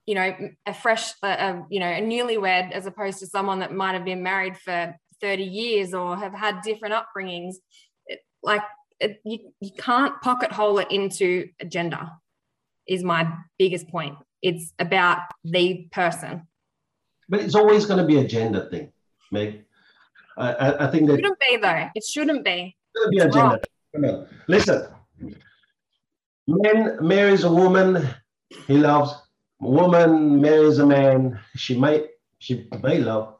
you know, a fresh, you know, a newlywed, as opposed to someone that might have been married for 30 years or have had different upbringings. It, like, it, you, you can't pocket hole it into a gender, is my biggest point. It's about the person. But it's always going to be a gender thing, Meg. I, I, think that It shouldn't be, though. It shouldn't be. It's gonna be a gender. Listen, man marries a woman he loves. Woman marries a man she might she may love.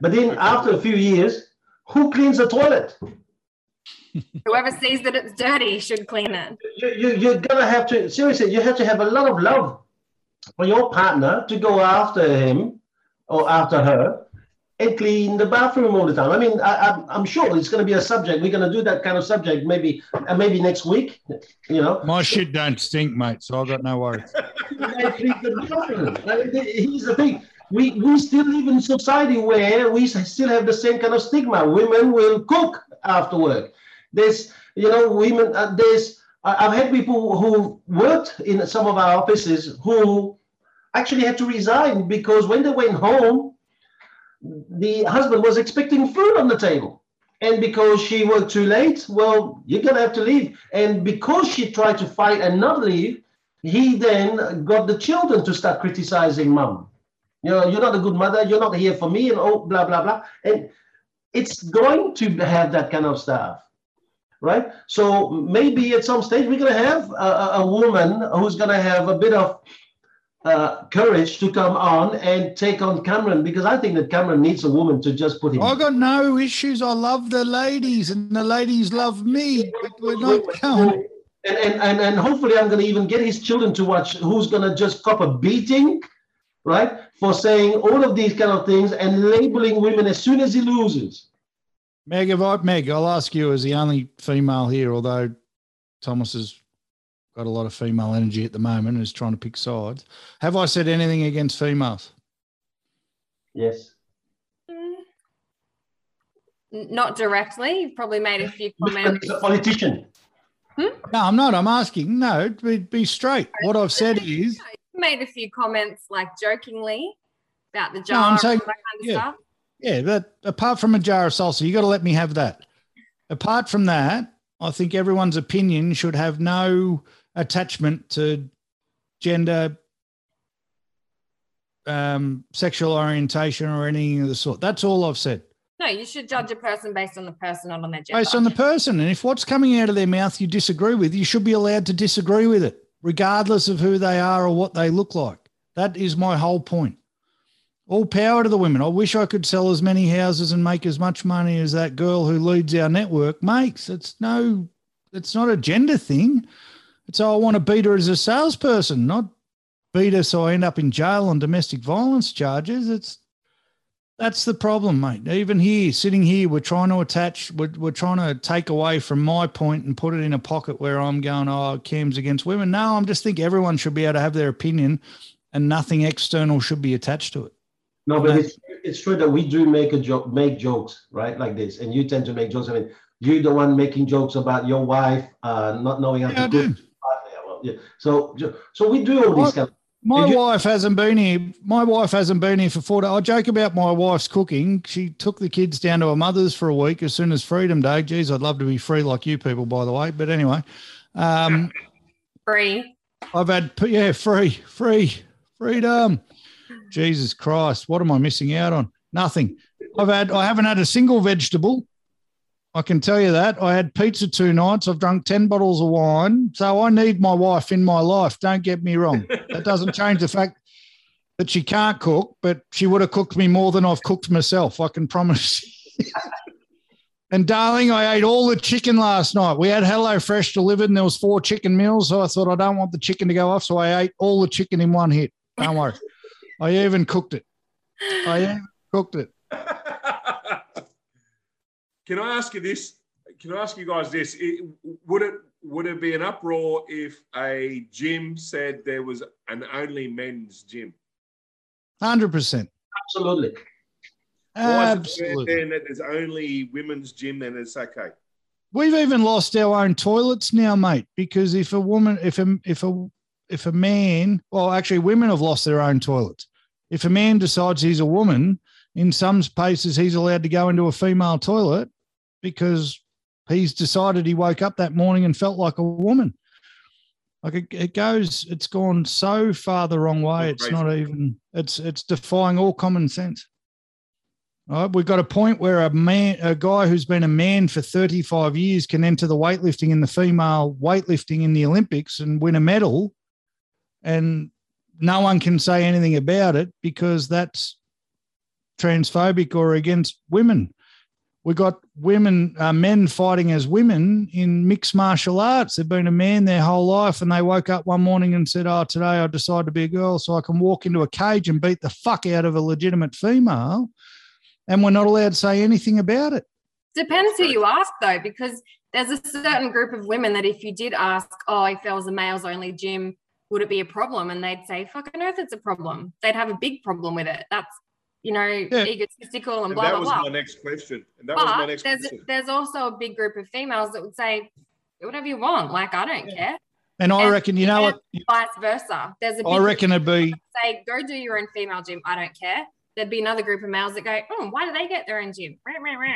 But then after a few years, who cleans the toilet? Whoever sees that it's dirty should clean it. You, you, you're gonna have to seriously. You have to have a lot of love for your partner to go after him or after her and clean the bathroom all the time. I mean, I, I'm, I'm sure it's going to be a subject. We're going to do that kind of subject maybe uh, maybe next week. You know, My shit don't stink, mate, so I've got no worries. They clean the bathroom. I mean, Here's the thing. We, we still live in society where we still have the same kind of stigma. Women will cook after work. There's, you know, women, uh, there's, I've had people who worked in some of our offices who actually had to resign because when they went home, the husband was expecting food on the table. And because she worked too late, well, you're going to have to leave. And because she tried to fight and not leave, he then got the children to start criticizing mom. You know, you're not a good mother, you're not here for me, and oh, blah, blah, blah. And it's going to have that kind of stuff, right? So maybe at some stage we're going to have a, a, woman who's going to have a bit of uh, courage to come on and take on Cameron because I think that Cameron needs a woman to just put him. I got no issues. I love the ladies, and the ladies love me. But we're not going. And, and, and, and hopefully I'm going to even get his children to watch who's going to just cop a beating, right, for saying all of these kind of things and labeling women as soon as he loses. Meg, if I, Meg, I'll ask you as the only female here, although Thomas has got a lot of female energy at the moment and is trying to pick sides. Have I said anything against females? Yes. Mm. Not directly. You've probably made a few comments. he's a politician. No, I'm not. I'm asking. No, be, be straight. What I've said is, You made a few comments like jokingly about the jar No, I'm saying- kind of yeah. stuff. yeah, but apart from a jar of salsa, you got to let me have that. Apart from that, I think everyone's opinion should have no attachment to gender, um, sexual orientation, or anything of the sort. That's all I've said. No, you should judge a person based on the person, not on their gender. based on the person. And if what's coming out of their mouth you disagree with, you should be allowed to disagree with it, regardless of who they are or what they look like. That is my whole point. All power to the women. I wish I could sell as many houses and make as much money as that girl who leads our network makes. It's no, it's not a gender thing. It's oh, I want to beat her as a salesperson, not beat her so I end up in jail on domestic violence charges. It's that's the problem, mate. Even here, sitting here, we're trying to attach, we're, we're trying to take away from my point and put it in a pocket where I'm going, oh, Cam's against women. No, I'm just think everyone should be able to have their opinion and nothing external should be attached to it. No, but it's, it's true that we do make a joke, make jokes, right? Like this. And you tend to make jokes. I mean, you're the one making jokes about your wife uh, not knowing how Yeah, I to cook. do. Yeah, well, yeah. So, so we do all these kind of My you- wife hasn't been here. My wife hasn't been here for four days. I joke about my wife's cooking. She took the kids down to her mother's for a week as soon as Freedom Day. Geez, I'd love to be free like you people, by the way. But anyway, um, Free. I've had yeah, free, free, freedom. Jesus Christ, what am I missing out on? Nothing. I've had I haven't had a single vegetable. I can tell you that. I had pizza two nights. I've drunk 10 bottles of wine. So I need my wife in my life. Don't get me wrong. That doesn't change the fact that she can't cook, but she would have cooked me more than I've cooked myself. I can promise. <laughs> and darling, I ate all the chicken last night. We had Hello Fresh delivered and there was four chicken meals. So I thought I don't want the chicken to go off. So I ate all the chicken in one hit. Don't worry. I even cooked it. I even cooked it. <laughs> Can I ask you this? Can I ask you guys this? It, would it would it be an uproar if a gym said there was an only men's gym? Hundred percent. absolutely. Why is it Absolutely. then that there's only women's gym and it's okay? We've even lost our own toilets now, mate. Because if a woman, if a if a if a man, well, actually, women have lost their own toilets. If a man decides he's a woman, in some places he's allowed to go into a female toilet because he's decided he woke up that morning and felt like a woman. Like it, it goes, it's gone so far the wrong way. It's not even. It's it's defying all common sense. All right, we've got a point where a man, a guy who's been a man for 35 years can enter the weightlifting in the female weightlifting in the Olympics and win a medal. And no one can say anything about it because that's transphobic or against women. We got women, uh, men fighting as women in mixed martial arts. They've been a man their whole life, and they woke up one morning and said, "Oh, today I decided to be a girl, so I can walk into a cage and beat the fuck out of a legitimate female." And we're not allowed to say anything about it. Depends who you ask though, because there's a certain group of women that if you did ask, oh, if there was a males only gym, would it be a problem? And they'd say, fucking earth, it's a problem. They'd have a big problem with it. That's, you know, egotistical and And blah, that blah, was blah. my next question. And that was my But next there's, question. there's also a big group of females that would say, "Do whatever you want. Like, I don't care. And I And- reckon, you know what? Vice versa. There's a big I group reckon it'd be say, go do your own female gym. I don't care. There'd be another group of males that go, oh, why do they get their own gym? Rah, rah, rah.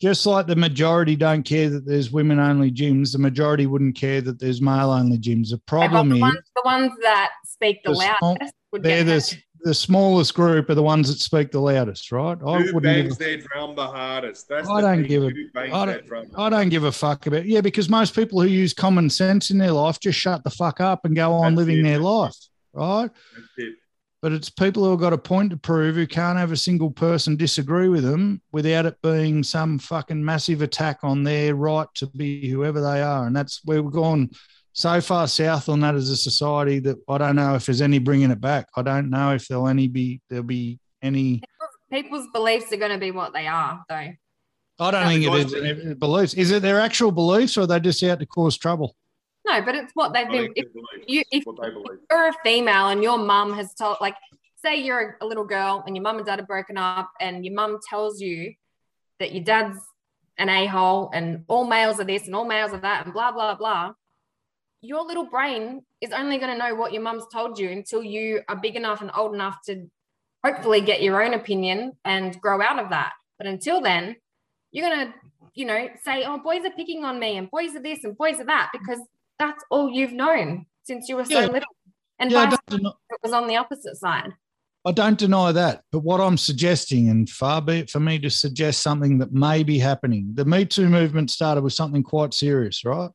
just like the majority don't care that there's women only gyms, the majority wouldn't care that there's male only gyms. The problem the, is ones, the ones that speak the, The small- loudest would they're get the, hurt. The smallest group are the ones that speak the loudest, right? I Who wouldn't bangs their drum the hardest? That's I don't give a- Who I that drum? don't give a fuck about yeah, because most people who use common sense in their life just shut the fuck up and go on That's living it. their life, right? That's it. But it's people who have got a point to prove who can't have a single person disagree with them without it being some fucking massive attack on their right to be whoever they are. And that's where we've gone so far south on that as a society that I don't know if there's any bringing it back. I don't know if there'll any be there'll be any. People's beliefs are going to be what they are, though. I don't Yeah, think it because- is any beliefs. Is it their actual beliefs or are they just out to cause trouble? No, but it's what they've been. If believe. you, if what they believe. you're a female and your mum has told, like, say you're a little girl and your mum and dad are broken up, and your mum tells you that your dad's an a hole and all males are this and all males are that and blah, blah, blah. Your little brain is only going to know what your mum's told you until you are big enough and old enough to hopefully get your own opinion and grow out of that. But until then, you're going to, you know, say, oh, boys are picking on me and boys are this and boys are that because that's all you've known since you were so Yeah. little. And Yeah, deny, it was on the opposite side. I don't deny that. But what I'm suggesting, and far be it for me to suggest something that may be happening, the Me Too movement started with something quite serious, right?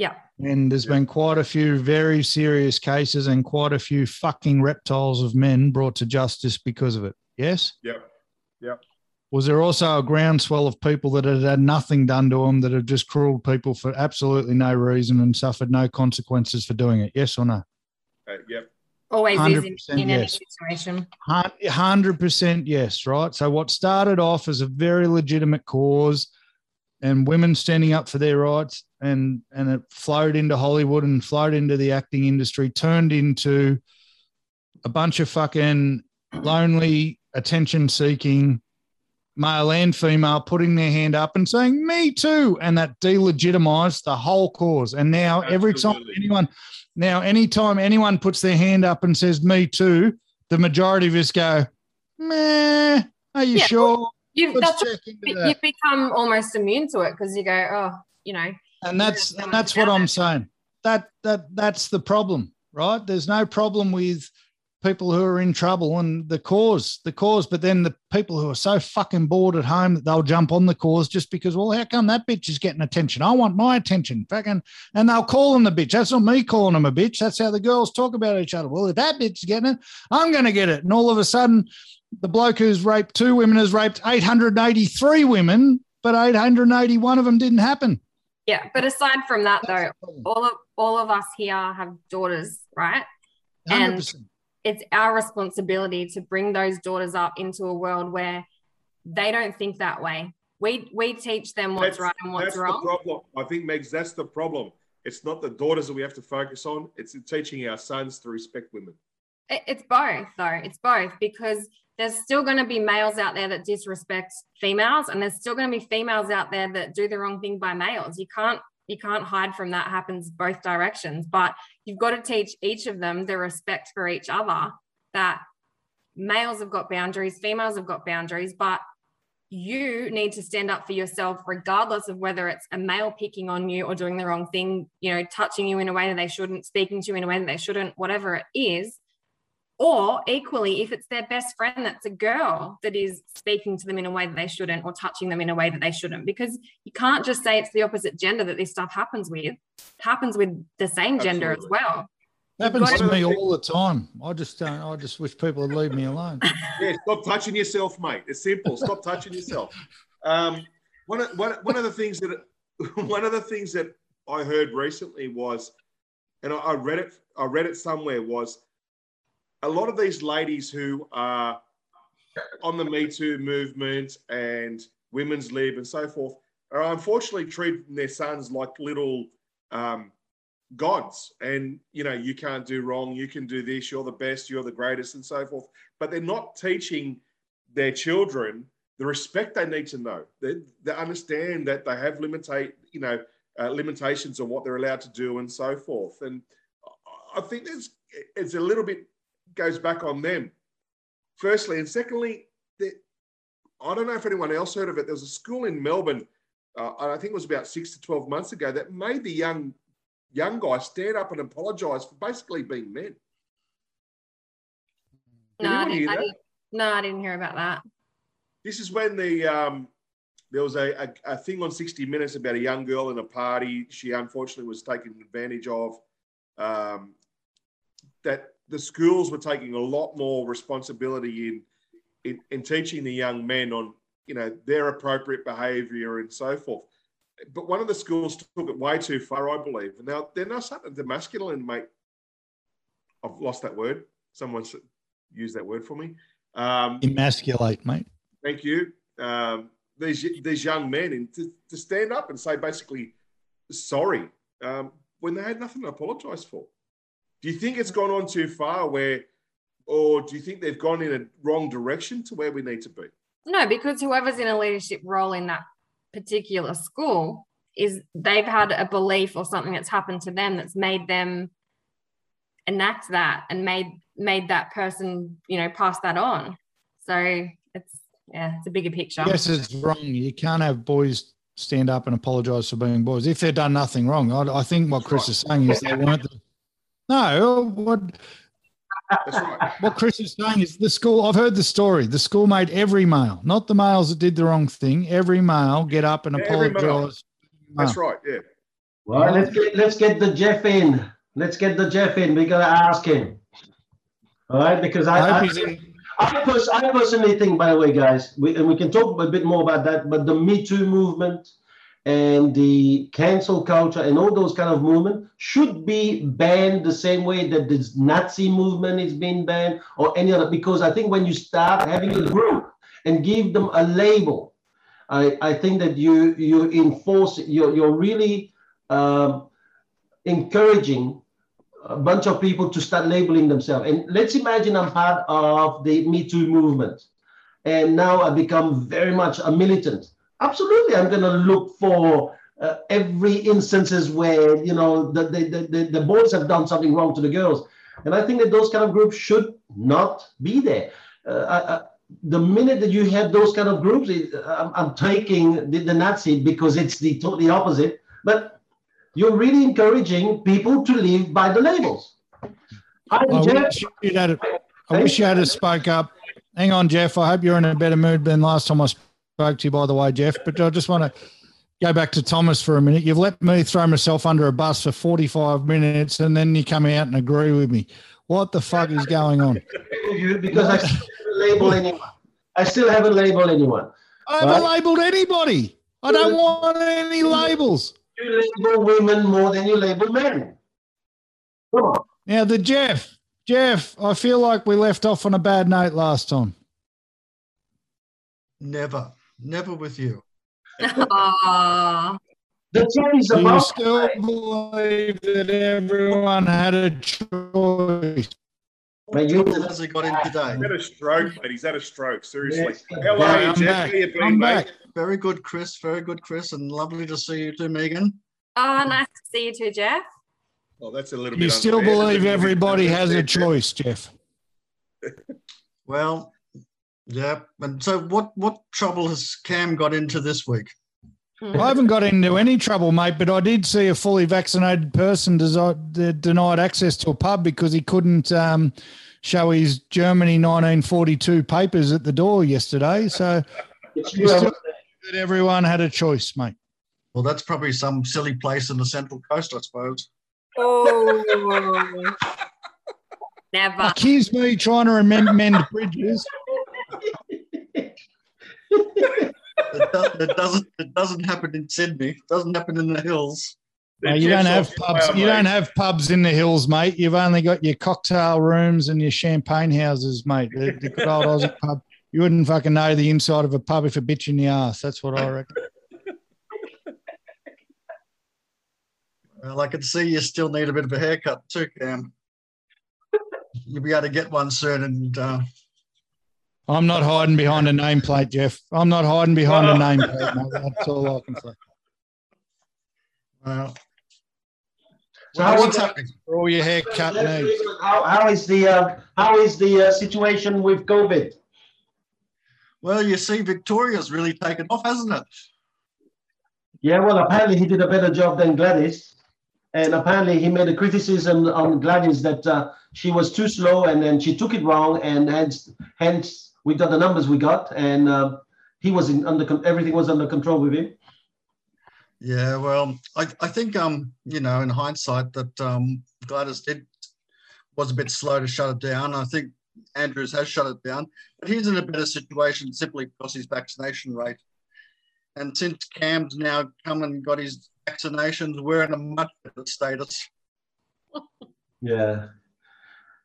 Yeah. And there's Yeah. been quite a few very serious cases and quite a few fucking reptiles of men brought to justice because of it. Yes? Yep. Yep. Was there also a groundswell of people that had had nothing done to them that have just crueled people for absolutely no reason and suffered no consequences for doing it? Yes or no? Uh, yep. Always is in, 100% in any yes. situation. Hundred percent, yes, right. So what started off as a very legitimate cause, and women standing up for their rights, and and it flowed into Hollywood and flowed into the acting industry, turned into a bunch of fucking lonely, attention-seeking male and female putting their hand up and saying "Me too," and that delegitimized the whole cause. And now every time anyone, now anytime anyone puts their hand up and says "Me too," the majority of us go, meh, are you Yeah, sure? You've, that's, check into that. you've become almost immune to it because you go, oh, you know, And that's and that's what I'm saying. That that that's the problem, right? There's no problem with people who are in trouble and the cause, the cause, but then the people who are so fucking bored at home that they'll jump on the cause just because, well, how come that bitch is getting attention? I want my attention. Fucking and they'll call them the bitch. That's not me calling them a bitch. That's how the girls talk about each other. Well, if that bitch is getting it, I'm gonna get it. And all of a sudden, the bloke who's raped two women has raped 883 women, but 881 of them didn't happen. yeah. But aside from that, though, That's the problem. all of all of us here have daughters, right? And 100%. it's our responsibility to bring those daughters up into a world where they don't think that way. We we teach them what's That's- right and what's that's wrong. the problem. I think, Megs, that's the problem. It's not the daughters that we have to focus on. It's teaching our sons to respect women. It- It's both, though. It's both because there's still going to be males out there that disrespect females, and there's still going to be females out there that do the wrong thing by males. You can't you can't hide from that happens both directions but you've got to teach each of them the respect for each other that males have got boundaries females have got boundaries but you need to stand up for yourself regardless of whether it's a male picking on you or doing the wrong thing you know touching you in a way that they shouldn't speaking to you in a way that they shouldn't whatever it is or equally, if it's their best friend that's a girl that is speaking to them in a way that they shouldn't or touching them in a way that they shouldn't, because you can't just say it's the opposite gender that this stuff happens with. It happens with the same gender as well. happens to me all the time. I just don't. I just wish people would leave me alone. <laughs> yeah, stop touching yourself, mate. It's simple. Stop touching yourself. Um, one, of, one, one of the things that <laughs> one of the things that I heard recently was, and I, I read it. I read it somewhere was a lot of these ladies who are on the Me Too movement and women's lib and so forth are unfortunately treating their sons like little um, gods. And, you know, you can't do wrong, you can do this, you're the best, you're the greatest, and so forth. But they're not teaching their children the respect they need to know. They, they understand that they have limitate, you know, uh, limitations on what they're allowed to do and so forth. And I think there's it's a little bit goes back on them, firstly. And secondly, I don't know if anyone else heard of it. There was a school in Melbourne, uh, I think it was about six to 12 months ago, that made the young young guy stand up and apologize for basically being men. No, I didn't, I didn't, no, I didn't hear about that. This is when the um, there was a, a, a, thing on 60 Minutes about a young girl in a party. She unfortunately was taken advantage of. Um, that the schools were taking a lot more responsibility in, in, in teaching the young men on, you know, their appropriate behaviour and so forth. But one of the schools took it way too far, I believe. Now they're now starting to masculine, mate. I've lost that word. Someone use that word for me. Um, Emasculate, mate. Thank you. Um, these these young men and to, to, stand up and say basically sorry um, when they had nothing to apologise for. Do you think it's gone on too far where, or do you think they've gone in a wrong direction to where we need to be? No, because whoever's in a leadership role in that particular school is they've had a belief or something that's happened to them that's made them enact that and made made that person you know pass that on. So it's yeah it's a bigger picture. Yes it's wrong. You can't have boys stand up and apologize for being boys. If they've done nothing wrong i, I think what chris is saying is they weren't the, no, what right. what Chris is saying is the school. I've heard the story. The school made every male, not the males that did the wrong thing. Every male get up and yeah, apologize. That's right. Yeah. Well, let's get let's get the Jeff in. Let's get the Jeff in. We gotta ask him. All right, because I I, I, I, pers- I personally think, by the way, guys, we, and we can talk a bit more about that. But the Me Too movement and the cancel culture and all those kind of movement should be banned the same way that this Nazi movement is being banned or any other. Because I think when you start having a group and give them a label, I, I think that you you enforce you're you're really um, encouraging a bunch of people to start labeling themselves. And let's imagine I'm part of the Me Too movement, and now I become very much a militant absolutely i'm going to look for uh, every instances where you know the, the, the, the boys have done something wrong to the girls. And i think that those kind of groups should not be there. Uh, I, I, the minute that you have those kind of groups it, I'm, I'm, taking the, the, nazi because it's the totally opposite. But you're really encouraging people to live by the labels. I, wish you had, I wish you had spoke up. Hang on jeff. I hope you're in a better mood than last time i spoke spoke to you, by the way, Jeff. But I just want to go back to Thomas for a minute. You've let me throw myself under a bus for 45 minutes and then you come out and agree with me. What the fuck is going on? because I still haven't labeled <laughs> anyone. I still haven't labeled anyone. I haven't right? labeled anybody. I don't want any labels. You label women more than you label men. Come on. Now, the Jeff, Jeff, I feel like we left off on a bad note last time. Never. Never with you. Aww. The choice Do you still believe that everyone had a choice? Mate, you- What has he got in today? He's had a stroke, mate. He's had a stroke. Seriously. Yes. How Yeah, are you, I'm Jeff? back. How you been, I'm mate? back. Very good, Chris. Very good, Chris, and lovely to see you too, Megan. Oh, nice to see you too, Jeff. Oh, that's a little You bit. still unfair, believe everybody has a choice, Jeff? <laughs> Well, yeah. And so, what what trouble has Cam got into this week? I haven't got into any trouble, mate, but I did see a fully vaccinated person desi- denied access to a pub because he couldn't um, show his Germany 1942 papers at the door yesterday. So It's you you, still- that everyone had a choice, mate. Well, that's probably some silly place in the Central Coast, I suppose. Oh, <laughs> never. Accuse me trying to amend, mend bridges. It, do, it doesn't. It doesn't happen in Sydney. It doesn't happen in the hills. No, you don't have pubs. off You fire, don't have pubs in the hills, mate. You've only got your cocktail rooms and your champagne houses, mate. The, the good old Aussie pub. You wouldn't fucking know the inside of a pub if it bit you in the ass. That's what I reckon. Well, I can see you still need a bit of a haircut too, Cam. You'll be able to get one soon, and uh, I'm not hiding behind a nameplate, Jeff. I'm not hiding behind a nameplate, mate. That's all I can say. well, So well, what's happening? For all your haircut needs. How, how is the uh, how is the uh, situation with COVID? Well, you see, Victoria's really taken off, hasn't it? Yeah, well, apparently he did a better job than Gladys, and apparently he made a criticism on Gladys that uh, she was too slow, and then she took it wrong, and hence, hence we got the numbers we got, and uh, he was in under everything was under control with him. Yeah, well, I, I think um, you know, in hindsight, that um, Gladys did was a bit slow to shut it down. I think Andrews has shut it down, but he's in a better situation simply because his vaccination rate. And since Cam's now come and got his vaccinations, we're in a much better status. Yeah.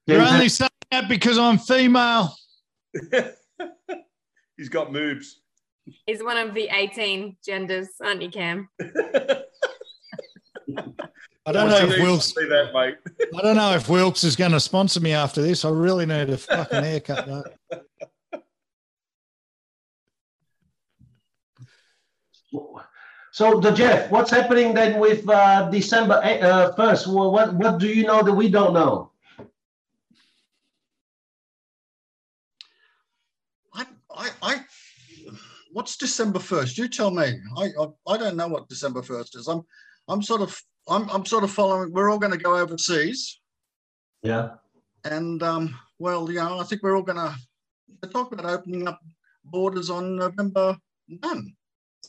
You're only saying that because I'm female. <laughs> He's got moves. He's one of the 18 genders, aren't you, Cam? <laughs> I don't know if See Wilkes. that, mate. I don't know if Wilkes is going to sponsor me after this. I really need a fucking haircut, though. So, the Jeff, what's happening then with uh, December eh, uh, first? Well, what what do you know that we don't know? I, I, what's December first? You tell me. I, I, I don't know what December first is. I'm, I'm sort of, I'm, I'm sort of following. We're all going to go overseas. Yeah. And um, well, you know, I think we're all going to talk about opening up borders on November 1.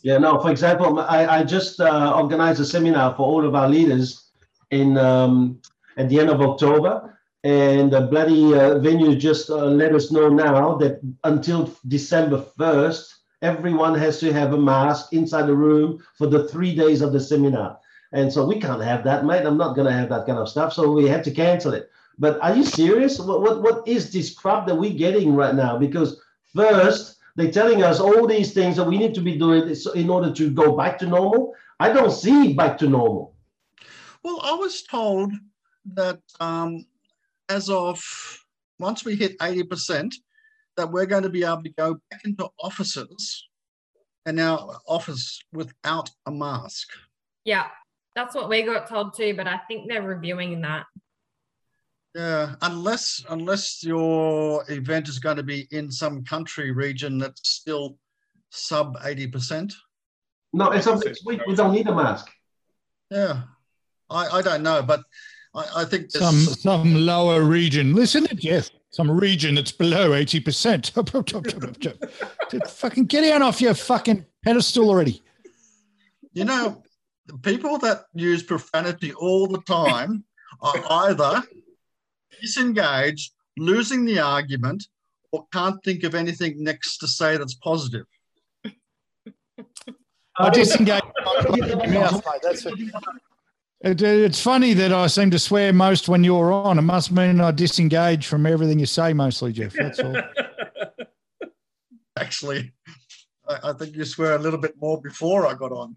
Yeah, no, for example, I, I just uh, organized a seminar for all of our leaders in um, at the end of October. And the bloody uh, venue just uh, let us know now that until December 1st, everyone has to have a mask inside the room for the three days of the seminar. And so we can't have that, mate. I'm not going to have that kind of stuff. So we had to cancel it. But are you serious? What, what, what is this crap that we're getting right now? Because first, they're telling us all these things that we need to be doing in order to go back to normal. I don't see back to normal. Well, I was told that um, as of once we hit 80%, that we're going to be able to go back into offices and our office without a mask. Yeah, that's what we got told too, but I think they're reviewing that. Yeah, unless unless your event is going to be in some country region that's still sub 80%. No, it's up next. We don't need a mask. Yeah. I, I don't know, but I, I think Some some lower region. Listen to Jeff. Some region that's below eighty percent. <laughs> fucking get down off your fucking pedestal already. You know, the people that use profanity all the time are either disengaged, losing the argument, or can't think of anything next to say that's positive. I disengage. <laughs> That's it. It, it's funny that I seem to swear most when you're on. It must mean I disengage from everything you say mostly, Jeff. That's all. <laughs> Actually, I, I think you swear a little bit more before I got on.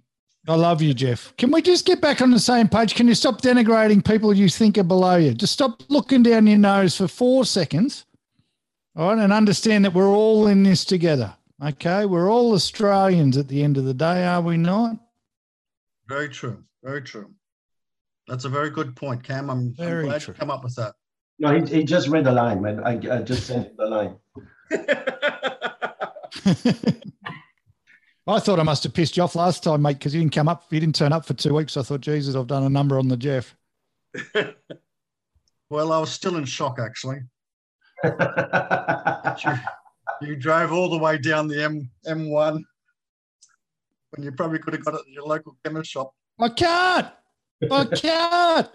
I love you, Jeff. Can we just get back on the same page? Can you stop denigrating people you think are below you? Just stop looking down your nose for four seconds, all right, and understand that we're all in this together. Okay, we're all Australians at the end of the day, are we not? Very true. Very true. That's a very good point, Cam. I'm, Very I'm glad true. you come up with that. No, he, he just read the line, man. I, I just sent the line. <laughs> I thought I must have pissed you off last time, mate, because you didn't come up. You didn't turn up for two weeks. I thought, Jesus, I've done a number on the Jeff. <laughs> Well, I was still in shock, actually. <laughs> You, you drove all the way down the M, M1 when you probably could have got it at your local chemist shop. I can't. I can't.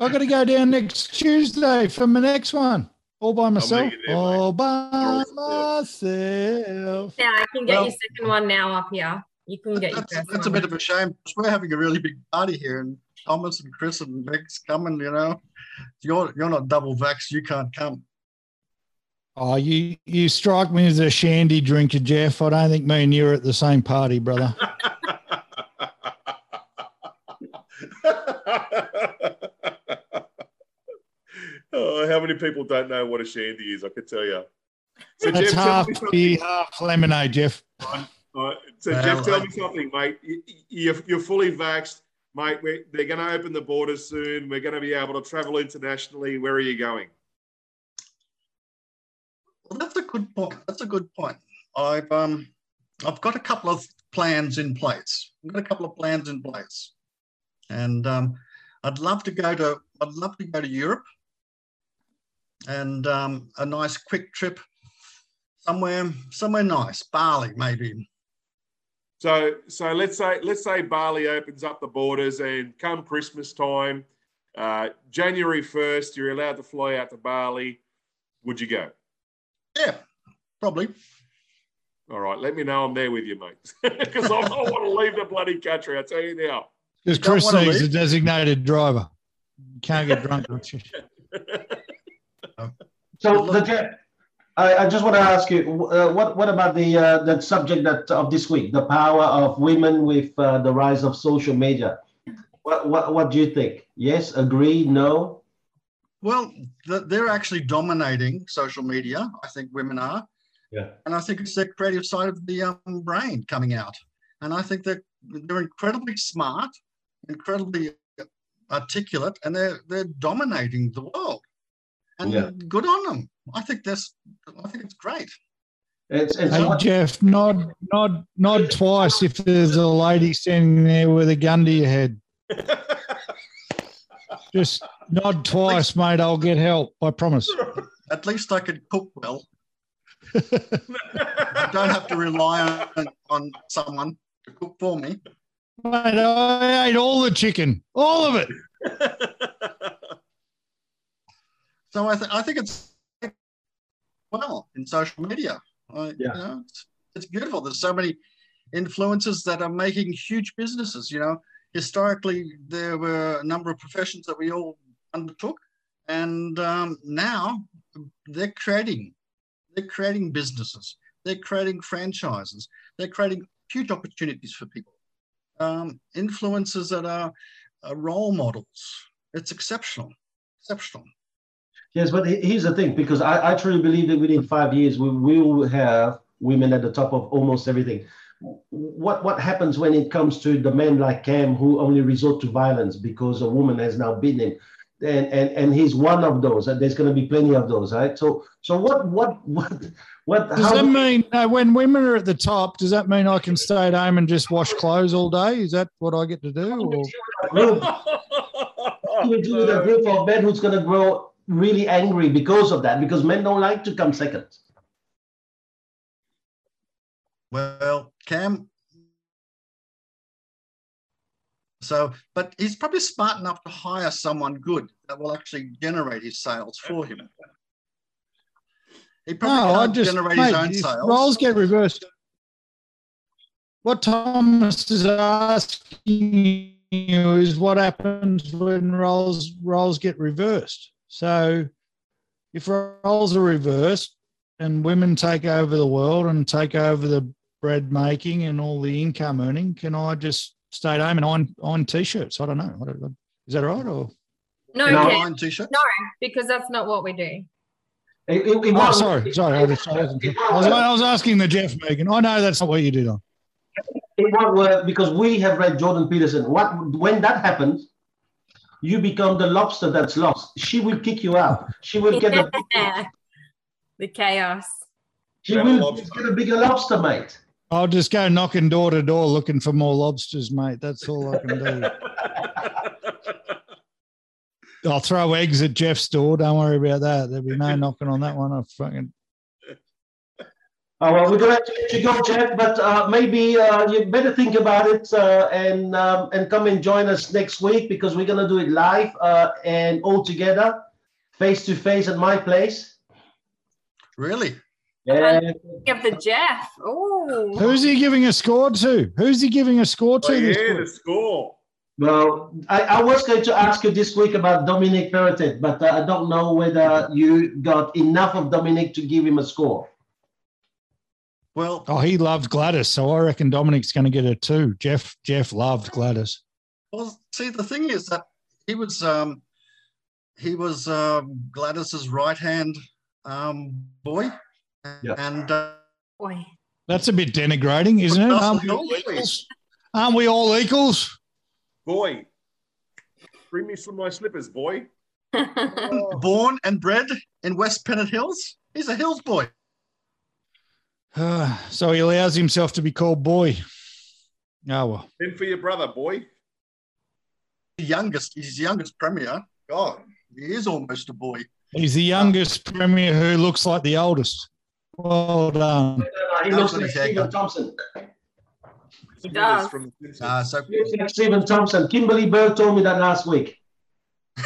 I've got to go down next Tuesday for my next one. All by myself. meet you mate. All by myself. Yeah, I can get Well- your second one now up here. You can get your That's, first that's a bit of a shame because we're having a really big party here, and Thomas and Chris and Meg's coming. You know, you're you're not double vax, you can't come. Oh, you you strike me as a shandy drinker, Jeff. I don't think me and you are at the same party, brother. <laughs> <laughs> oh, how many people don't know what a shandy is? I can tell you. So That's Jeff, tell half me something. beer, half lemonade, Jeff. All right, so Well, Jeff, tell me something, mate. You- You're, you're fully vaxxed, mate. We're, they're going to open the borders soon. We're going to be able to travel internationally. Where are you going? Well, that's a good point. That's a good point. I've um I've got a couple of plans in place. I've got a couple of plans in place, and um, I'd love to go to I'd love to go to Europe, and um, a nice quick trip somewhere somewhere nice, Bali maybe. So, so let's say let's say Bali opens up the borders, and come Christmas time, uh, January first, you're allowed to fly out to Bali. Would you go? Yeah, probably. All right, let me know I'm there with you, mate, <laughs> because I don't want to leave the bloody country. I tell you now. Because don't Chris wanna a designated driver. You can't get drunk. <laughs> don't you? So the I, I just want to ask you, uh, what what about the uh, that subject that of this week, the power of women with uh, the rise of social media? What what what do you think? Yes, agree, no? Well, th- they're actually dominating social media. I think women are. Yeah. And I think it's their creative side of the um, brain coming out. And I think that they're incredibly smart, incredibly articulate, and they're they're dominating the world. And Yeah. good on them. I think that's I think it's great. It's it's Hey, what, Jeff, nod, nod, nod twice if there's a lady standing there with a gun to your head. <laughs> Just nod twice, mate. I'll get help. I promise. At least I can cook well. <laughs> I don't have to rely on, on someone to cook for me. Mate, I ate all the chicken, all of it. <laughs> So I, th- I think it's well in social media. I, Yeah. You know, it's, it's beautiful. There's so many influencers that are making huge businesses. You know, historically there were a number of professions that we all undertook, and um, now they're creating they're creating businesses. They're creating franchises. They're creating huge opportunities for people. Um, influencers that are, are role models. It's exceptional. Exceptional. yes, but here's the thing, because I, I truly believe that within five years we will have women at the top of almost everything. What what happens when it comes to the men like Cam who only resort to violence because a woman has now beaten him? And, and and he's one of those, and there's going to be plenty of those, right? So so what what what what? Does that mean uh, when women are at the top? Does that mean I can stay at home and just wash clothes all day? Is that what I get to do? Or? Look, you do with a group of men who's going to grow really angry because of that, because men don't like to come second. Well, Cam. So, but he's probably smart enough to hire someone good that will actually generate his sales for him. He probably No, I just generate mate, his own sales. roles get reversed. What Thomas is asking you is what happens when roles roles get reversed. So, if roles are reversed and women take over the world and take over the bread making and all the income earning, can I just stay at home and iron, iron t-shirts? I don't know. I don't- Is that right? Or No, No. Ken, Nine t-shirt. no, because that's not what we do. It- it- it oh, was- sorry, sorry. I was, I wasn't- I was, I was asking the Jeff Megan. Oh, I know that's not what you did on. It won't work uh, because we have read Jordan Peterson. What when that happens, you become the lobster that's lost. She will kick you out. She will get a <laughs> the chaos. she Better will lobster. get a bigger lobster, mate. I'll just go knocking door to door looking for more lobsters, mate. That's all I can do. <laughs> I'll throw eggs at Jeff's door. Don't worry about that. There'll be no knocking on that one. I fucking <laughs> Oh well, we're gonna have to let you go, Jeff. But uh, maybe uh, you better think about it uh, and um, and come and join us next week because we're gonna do it live uh, and all together, face to face at my place. Really? And Give the Jeff. Oh, Who's he giving a score to? Who's he giving a score to Oh, this yeah, the week? score. well, I, I was going to ask you this week about Dominic Perrottet, but uh, I don't know whether you got enough of Dominic to give him a score. Well, Oh, he loved Gladys, so I reckon Dominic's going to get a two. Jeff Jeff loved Gladys. well, see, the thing is that he was um, he was um, Gladys's right hand um, boy, Yeah. and uh, boy. That's a bit denigrating, isn't it? Aren't we all Absolutely. equals? Aren't we all equals? Boy, bring me some of my slippers, boy. <laughs> born and bred in West Pennant Hills. He's a Hills boy. Uh, <sighs> so he allows himself to be called boy. Oh well. Then for your brother, boy. The youngest, he's the youngest premier. God, he is almost a boy. He's the youngest premier who looks like the oldest. Well done. Uh, he looks like. Stephen Thompson. He does. From. Uh, so He looks like Stephen Thompson. Kimberly Bird told me that last week. <laughs>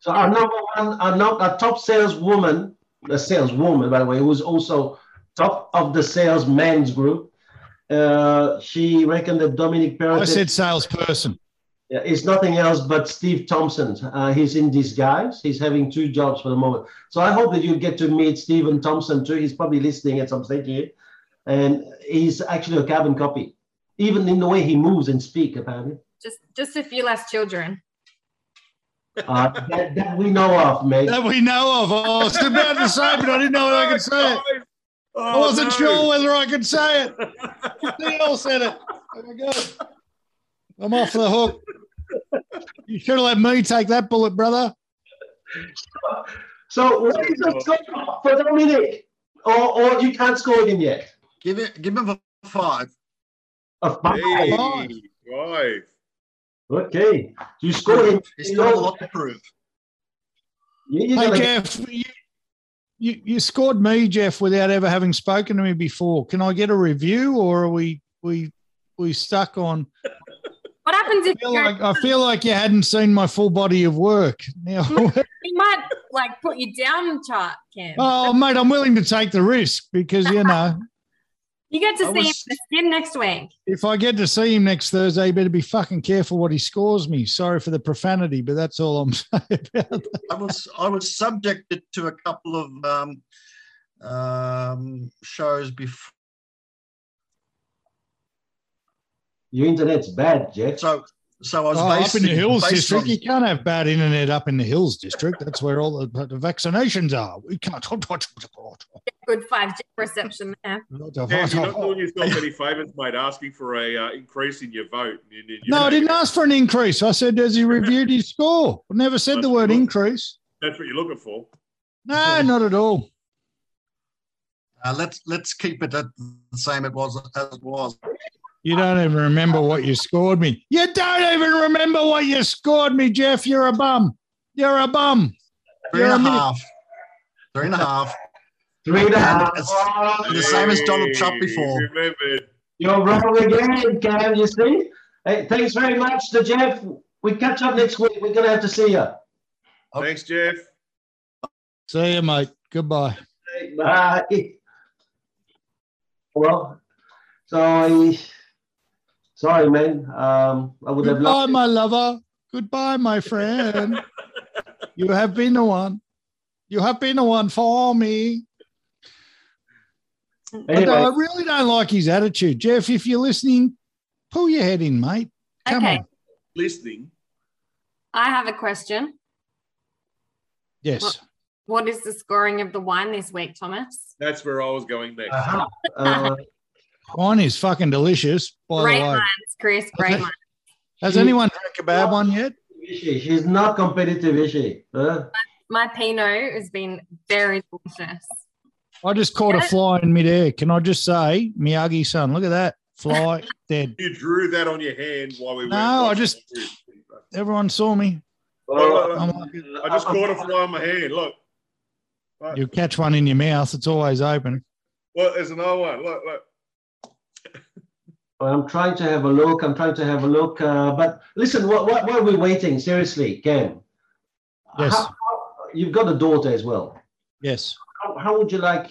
so our number one, our, no, our top saleswoman, a saleswoman, by the way, who was also top of the sales men's group. Uh, she reckoned that Dominic I said salesperson. Yeah, it's nothing else but Steve Thompson. Uh, he's in disguise. He's having two jobs for the moment. So I hope that you get to meet Stephen Thompson too. He's probably listening at some stage here. And he's actually a carbon copy, even in the way he moves and speak, apparently. just just a few less children. Uh, that, that we know of, mate. That we know of. I was about to say, but I didn't know whether I could say it. Oh, I wasn't no. sure whether I could say it. Neil said it. Oh my god. I'm off the hook. You should have let me take that bullet, brother. So what is the score for Dominic? Or, or you can't score him yet? give it, give him a five. A five. Hey, Five. five. Okay. You scored him. He's still got a lot to prove. You- Hey Jeff, you, you you scored me, Jeff, without ever having spoken to me before. Can I get a review, or are we we we stuck on? What happens if I feel like I feel like you hadn't seen my full body of work. Now, <laughs> he might like put you down chart, Cam? oh mate, I'm willing to take the risk because you know <laughs> you get to I see him was- in the skin next week. if I get to see him next Thursday, you better be fucking careful what he scores me. Sorry for the profanity, but that's all I'm <laughs> saying about that. I was I was subjected to a couple of um, um, shows before. Your internet's bad, Jeff. So so I was Oh, up in the Hills district, on- you can't have bad internet up in the Hills district. That's where all the, the vaccinations are. We can't. <laughs> Good five G reception there. Cam, you're not doing yourself any favours, mate, asking for a uh, increase in your vote. You- you- you No, I didn't ask for an increase. I said, has he reviewed his score? I never said the word increase. That's what you're looking for. No, not at all. Uh, let's let's keep it at the same it was as it was. You don't even remember what you scored me. You don't even remember what you scored me, Jeff. You're a bum. You're a bum. Three You're and a a half. Three and a half. Three and a half. It's the same as Donald Trump before. Remembered. You're wrong again, Cam, you see? Hey, thanks very much to Jeff. We catch up next week. We're going to have to see you. Oh. Thanks, Jeff. See you, mate. Goodbye. Bye. Well, sorry. Sorry, man. Um, I would have Goodbye, loved my lover. Goodbye, my friend. you have been the one. You have been the one for me. I, Anyway, don't- I really don't like his attitude. Jeff, if you're listening, pull your head in, mate. Come Okay. on. Listening. I have a question. Yes. What is the scoring of the wine this week, Thomas? That's where I was going next. uh-huh. Uh, Wine is fucking delicious, by Great the way. minds, Chris. Great Okay. minds. Has anyone drank a bad one yet? She's not competitive, is she? Huh? My Pinot has been very delicious. I just caught a fly in midair. Can I just say, Miyagi son, look at that fly <laughs> dead. You drew that on your hand while we were. No, I just- Everyone saw me. Well, I'm uh, I just caught a fly on my hand. Look. Look. You catch one in your mouth; it's always open. Well, there's another one. Look, look. I'm trying to have a look. I'm trying to have a look. Uh, but listen, what, what, why are we waiting? Seriously, Ken. Yes. How- how- you've got a daughter as well. Yes. How, how would you like?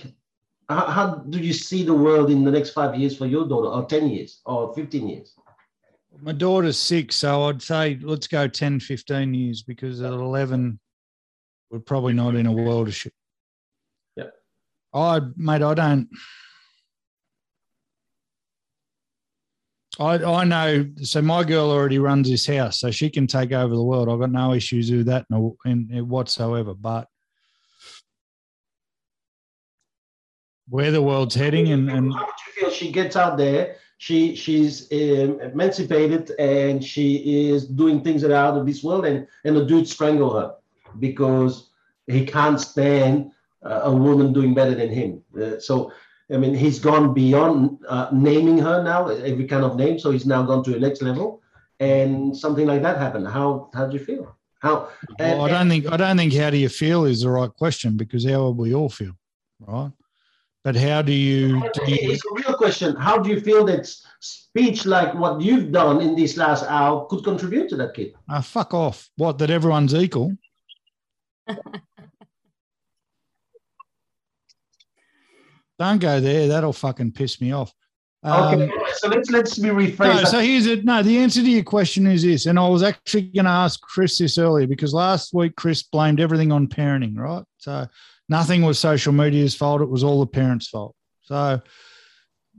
How, do you see the world in the next five years for your daughter, or ten years, or fifteen years? My daughter's six, so I'd say let's go 10, 15 years because at 11, we're probably not in a world of shit. Yeah. I, mate, I don't. I, I know. So my girl already runs this house, so she can take over the world. I've got no issues with that in, in whatsoever. But where the world's heading, and, and? She gets out there. She she's um, emancipated and she is doing things that are out of this world, and and the dude strangle her because he can't stand uh, a woman doing better than him. Uh, so. I mean, he's gone beyond uh, naming her now, every kind of name. So he's now gone to the next level, and something like that happened. How how do you feel? How? Well, I don't think I don't think how do you feel is the right question because how would we all feel, right? But how do you do you, It's a real question. How do you feel that speech like what you've done in this last hour could contribute to that kid? Ah, fuck off? What that everyone's equal? <laughs> Don't go there. That'll fucking piss me off. Um, Okay, so let's let's be No, so here's it. No, the answer to your question is this, and I was actually going to ask Chris this earlier because last week Chris blamed everything on parenting, right? So nothing was social media's fault; it was all the parents' fault. So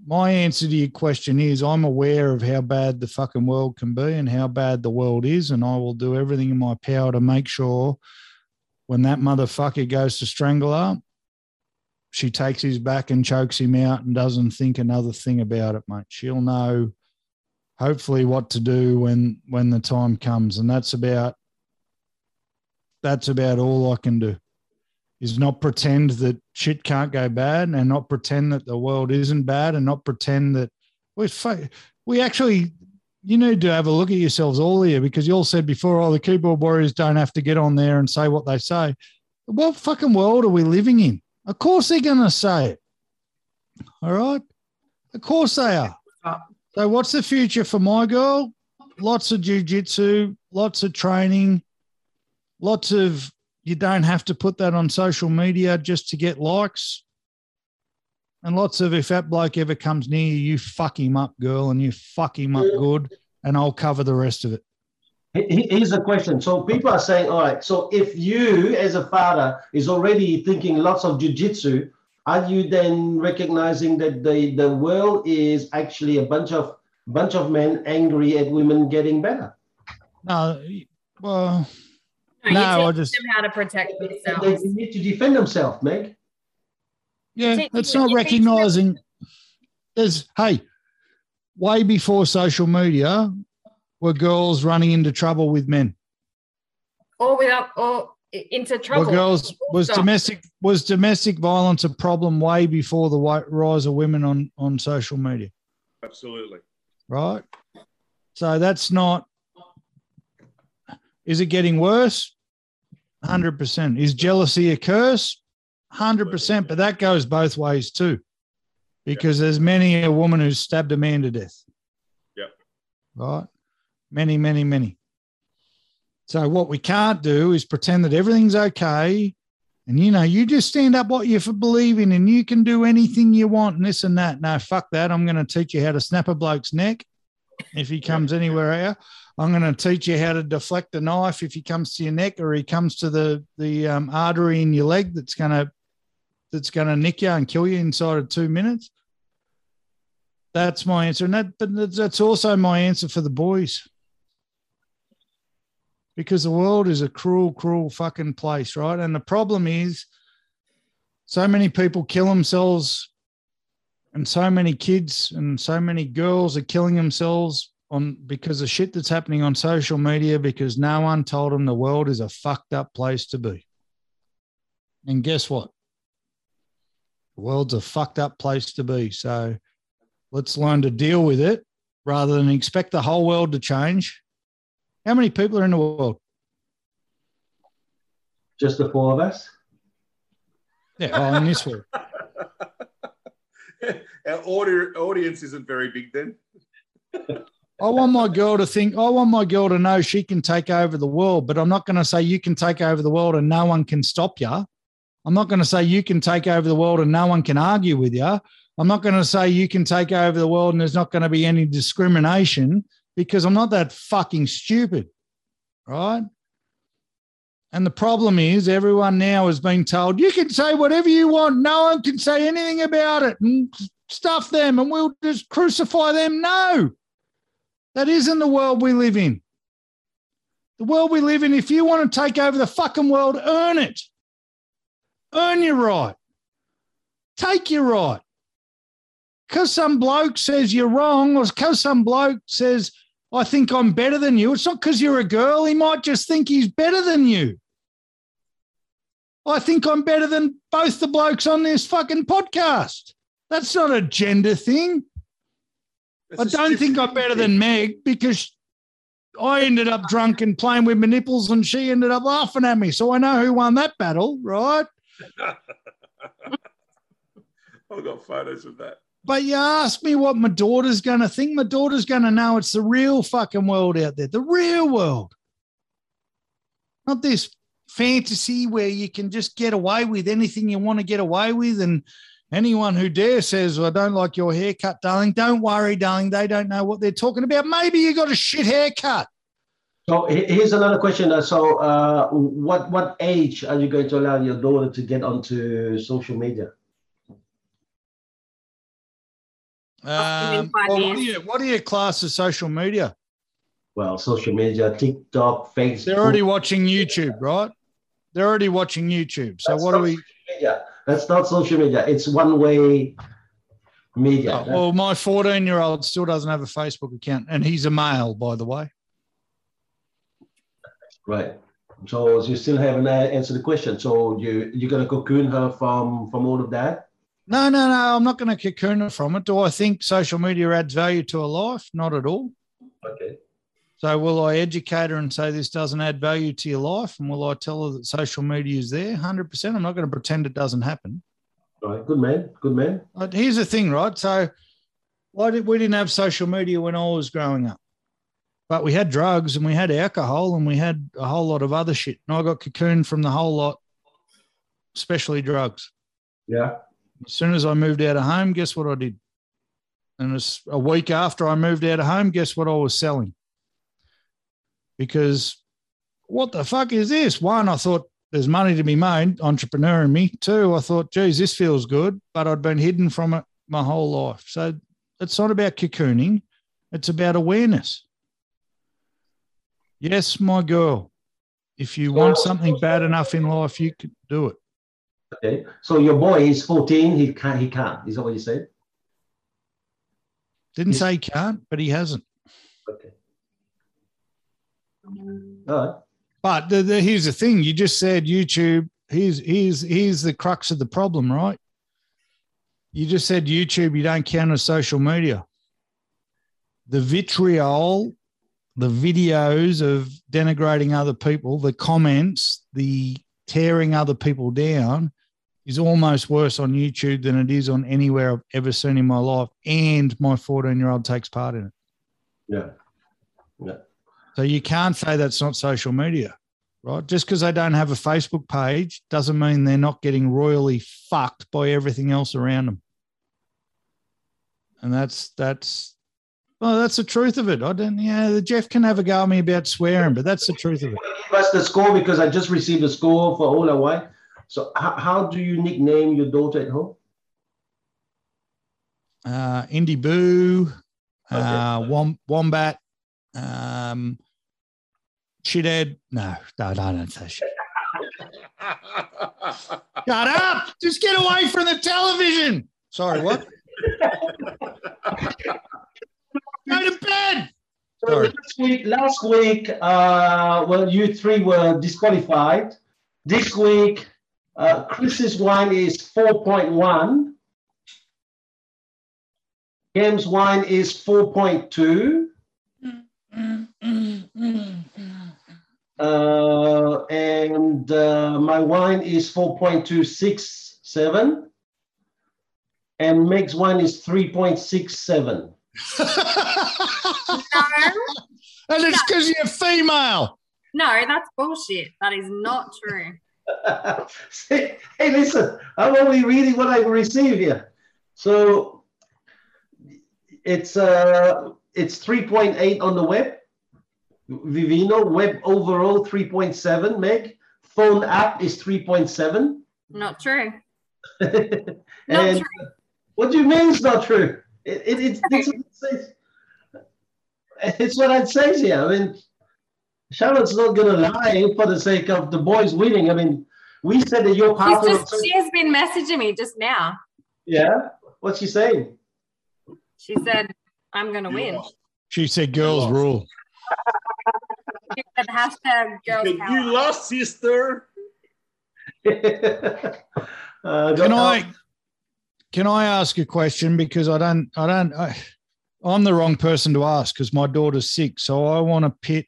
my answer to your question is, I'm aware of how bad the fucking world can be and how bad the world is, and I will do everything in my power to make sure when that motherfucker goes to strangle her, she takes his back and chokes him out and doesn't think another thing about it, mate. She'll know hopefully what to do when when the time comes. And that's about that's about all I can do. Is not pretend that shit can't go bad and not pretend that the world isn't bad and not pretend that we we actually you need to have a look at yourselves all here because you all said before, oh, the keyboard warriors don't have to get on there and say what they say. What fucking world are we living in? Of course they're going to say it. All right. Of course they are. So, what's the future for my girl? Lots of jujitsu, lots of training, lots of, you don't have to put that on social media just to get likes. And lots of, if that bloke ever comes near you, you fuck him up, girl, and you fuck him up good, and I'll cover the rest of it. He- he- Here's the question. So people are saying, all right, so if you as a father is already thinking lots of jujitsu, are you then recognizing that the, the world is actually a bunch of bunch of men angry at women getting better? No, well, No, No, you I teach just- them how to protect They themselves. need to defend themselves, Meg. Yeah, teach- it's not recognizing. There's hey, way before social media, were girls running into trouble with men. Or without, or into trouble. Were girls was Stop. domestic was domestic violence a problem way before the wa- rise of women on on social media, Absolutely. right? So that's not. Is it getting worse? Hundred percent. Is jealousy a curse? Hundred percent. But that goes both ways too, because there's many a woman who's stabbed a man to death. Yep. Right. Many, many, many. So what we can't do is pretend that everything's okay. And you know, you just stand up what you believe in and you can do anything you want and this and that. No, fuck that. I'm going to teach you how to snap a bloke's neck if he comes anywhere here. I'm going to teach you how to deflect a knife if he comes to your neck or he comes to the the um, artery in your leg that's going to that's going to nick you and kill you inside of two minutes. That's my answer, and that but that's also my answer for the boys. Because the world is a cruel, cruel fucking place, right? And the problem is, so many people kill themselves, and so many kids and so many girls are killing themselves on because of shit that's happening on social media because no one told them the world is a fucked up place to be. And guess what? The world's a fucked up place to be. So let's learn to deal with it rather than expect the whole world to change. How many people are in the world? Just the four of us. Yeah, oh, in this world. <laughs> Our audi- audience isn't very big then. I want my girl to think, I want my girl to know she can take over the world, but I'm not going to say you can take over the world and no one can stop you. I'm not going to say you can take over the world and no one can argue with you. I'm not going to say you can take over the world and there's not going to be any discrimination because I'm not that fucking stupid. Right. And the problem is, everyone now has been told you can say whatever you want. No one can say anything about it and stuff them and we'll just crucify them. No. That isn't the world we live in. The world we live in, if you want to take over the fucking world, earn it. Earn your right. Take your right. Because some bloke says you're wrong, or because some bloke says, I think I'm better than you, it's not because you're a girl. He might just think he's better than you. I think I'm better than both the blokes on this fucking podcast. That's not a gender thing. That's I don't think I'm better than Meg because I ended up drunk and playing with my nipples and she ended up laughing at me. So I know who won that battle, right? <laughs> I've got photos of that. But you ask me what my daughter's going to think. My daughter's going to know it's the real fucking world out there, the real world. Not this fantasy where you can just get away with anything you want to get away with. And anyone who dare says, well, I don't like your haircut, darling, don't worry, darling. They don't know what they're talking about. Maybe you got a shit haircut. So here's another question. Uh, So, uh, what what age are you going to allow your daughter to get onto social media? Within Um, well, what, do years. you, what do you class as social media? Well, social media, TikTok, Facebook. They're already watching YouTube, right? They're already watching YouTube. So That's what are we? social media. That's not social media. It's one way media. Oh, well, my 14 year old still doesn't have a Facebook account, and he's a male, by the way. Right. So you still haven't uh, answered the question. So you you're gonna cocoon her from from all of that? No, no, no. I'm not going to cocoon her from it. Do I think social media adds value to a life? Not at all. Okay. So will I educate her and say this doesn't add value to your life? And will I tell her that social media is there? 100%. I'm not going to pretend it doesn't happen. All right. Good man. Good man. But here's the thing, right? So why did we didn't have social media when I was growing up? But we had drugs and we had alcohol and we had a whole lot of other shit. And I got cocooned from the whole lot, especially drugs. Yeah. As soon as I moved out of home, guess what I did? And it's a week after I moved out of home, guess what I was selling? Because what the fuck is this? One, I thought there's money to be made, entrepreneur in me. Two, I thought, geez, this feels good, but I'd been hidden from it my whole life. So it's not about cocooning, it's about awareness. Yes, my girl, if you want something bad enough in life, you can do it. Okay. So your boy is 14. He can't. He can't. Is that what you said? Didn't Yes. say he can't, but he hasn't. Okay. All right. But the, the, here's the thing: you just said YouTube. Here's here's here's the crux of the problem, right? You just said YouTube. You don't count as social media. The vitriol, the videos of denigrating other people, the comments, the tearing other people down, is almost worse on YouTube than it is on anywhere I've ever seen in my life. And my 14 year old takes part in it. Yeah. Yeah. So you can't say that's not social media, right? Just because they don't have a Facebook page doesn't mean they're not getting royally fucked by everything else around them. And that's that's well, that's the truth of it. I don't yeah, the Jeff can have a go at me about swearing, but that's the truth of it. Give us the score because I just received a score for all Hawaii. So how, how do you nickname your daughter at home? Uh, Indy Boo, uh, Okay. Wom- Wombat, um, Shithead. No, no, no, don't say shit. <laughs> Shut up! Just get away from the television. Sorry, what? <laughs> Go to bed. So Sorry. last week, last week, uh, well, you three were disqualified. This week, uh, Chris's wine is 4.1. Cam's wine is 4.2. Uh, and uh, my wine is 4.267. And Meg's wine is 3.67. No, <laughs> and it's because you're female. no, that's bullshit. That is not true. <laughs> hey, listen, I'm only reading what I receive here. So it's uh it's 3.8 on the web. Vivino web overall 3.7 meg. Phone app is 3.7. Not true. <laughs> Not true. what do you mean it's not true? It, it, it's, it's, it's, it's what I'd say here. I mean, Charlotte's not going to lie for the sake of the boys winning. I mean, we said that you're part of. just, she has been messaging me just now. Yeah. What's she saying? She said, I'm going to win. She said, "Girls lost. rule." <laughs> She said, hashtag girls You lost, sister. <laughs> uh, Can go- I? Can I ask a question? Because I don't. I don't. I, I'm the wrong person to ask because my daughter's sick. So I want to pit,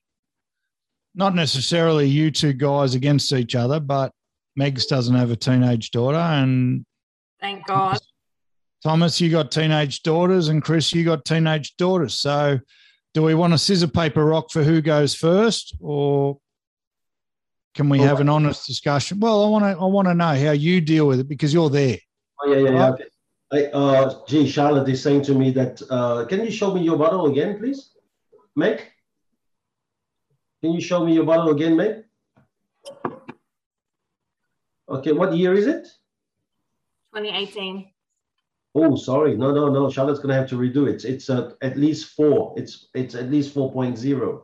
not necessarily you two guys against each other, but Megs doesn't have a teenage daughter, and Thank God. Thomas, you got teenage daughters, and Chris, you got teenage daughters. So, do we want a scissor paper rock for who goes first, or can we Well, have an honest discussion? Well, I want to. I want to know how you deal with it because you're there. Oh, yeah, yeah, yeah. Okay. I, uh, gee, Charlotte is saying to me that, uh, can you show me your bottle again, please? Meg? Can you show me your bottle again, Meg? Okay, what year is it? 2018. Oh, sorry. No, no, no. Charlotte's gonna have to redo it. It's uh, at least four. It's it's at least 4.0.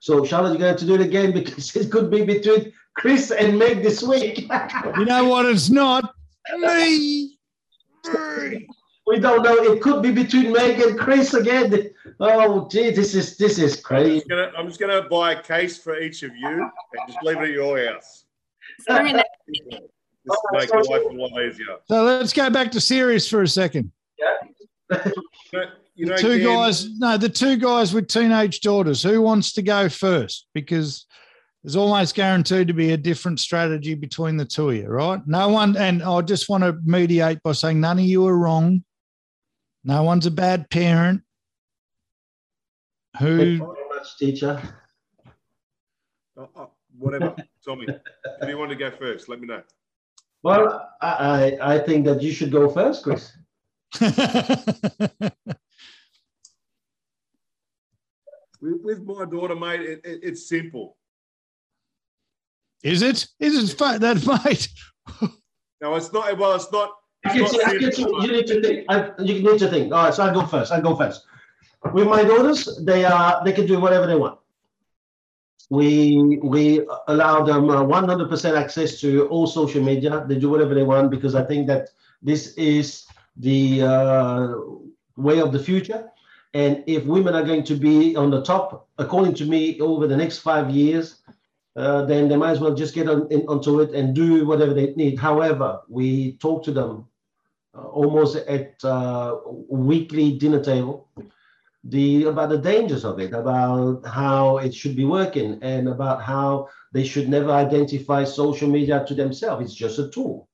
So Charlotte, you're gonna have to do it again <laughs> because it could be between Chris and Meg this week. <laughs> You know what? It's not me. <laughs> we don't know. It could be between Meg and Chris again. Oh, gee, this is this is crazy. I'm just gonna buy a case for each of you and just leave it at your house. Sorry, no, Just make life a lot easier. So let's go back to serious for a second. You know, you two Cam, guys, no, the two guys with teenage daughters. Who wants to go first? Because there's almost guaranteed to be a different strategy between the two of you, right? No one, and I just want to mediate by saying none of you are wrong. No one's a bad parent. Thank you Who? much, teacher. oh, oh, whatever. Tommy, who do you want to go first? Let me know. Well, I, I I think that you should go first, Chris. <laughs> With, with my daughter, mate, it, it, it's simple. Is it? Is it fa- that mate? <laughs> No, it's not. Well, it's not. I I see- you need to think. I, you need to think. All right, so I'll go first. I'll go first. With my daughters, they are they can do whatever they want. We we allow them uh, 100% access to all social media. They do whatever they want because I think that this is the uh, way of the future. And if women are going to be on the top, according to me, over the next five years, uh, then they might as well just get on, in, onto it and do whatever they need. However, we talk to them uh, almost at uh, weekly dinner table the about the dangers of it, about how it should be working, and about how they should never identify social media to themselves. It's just a tool.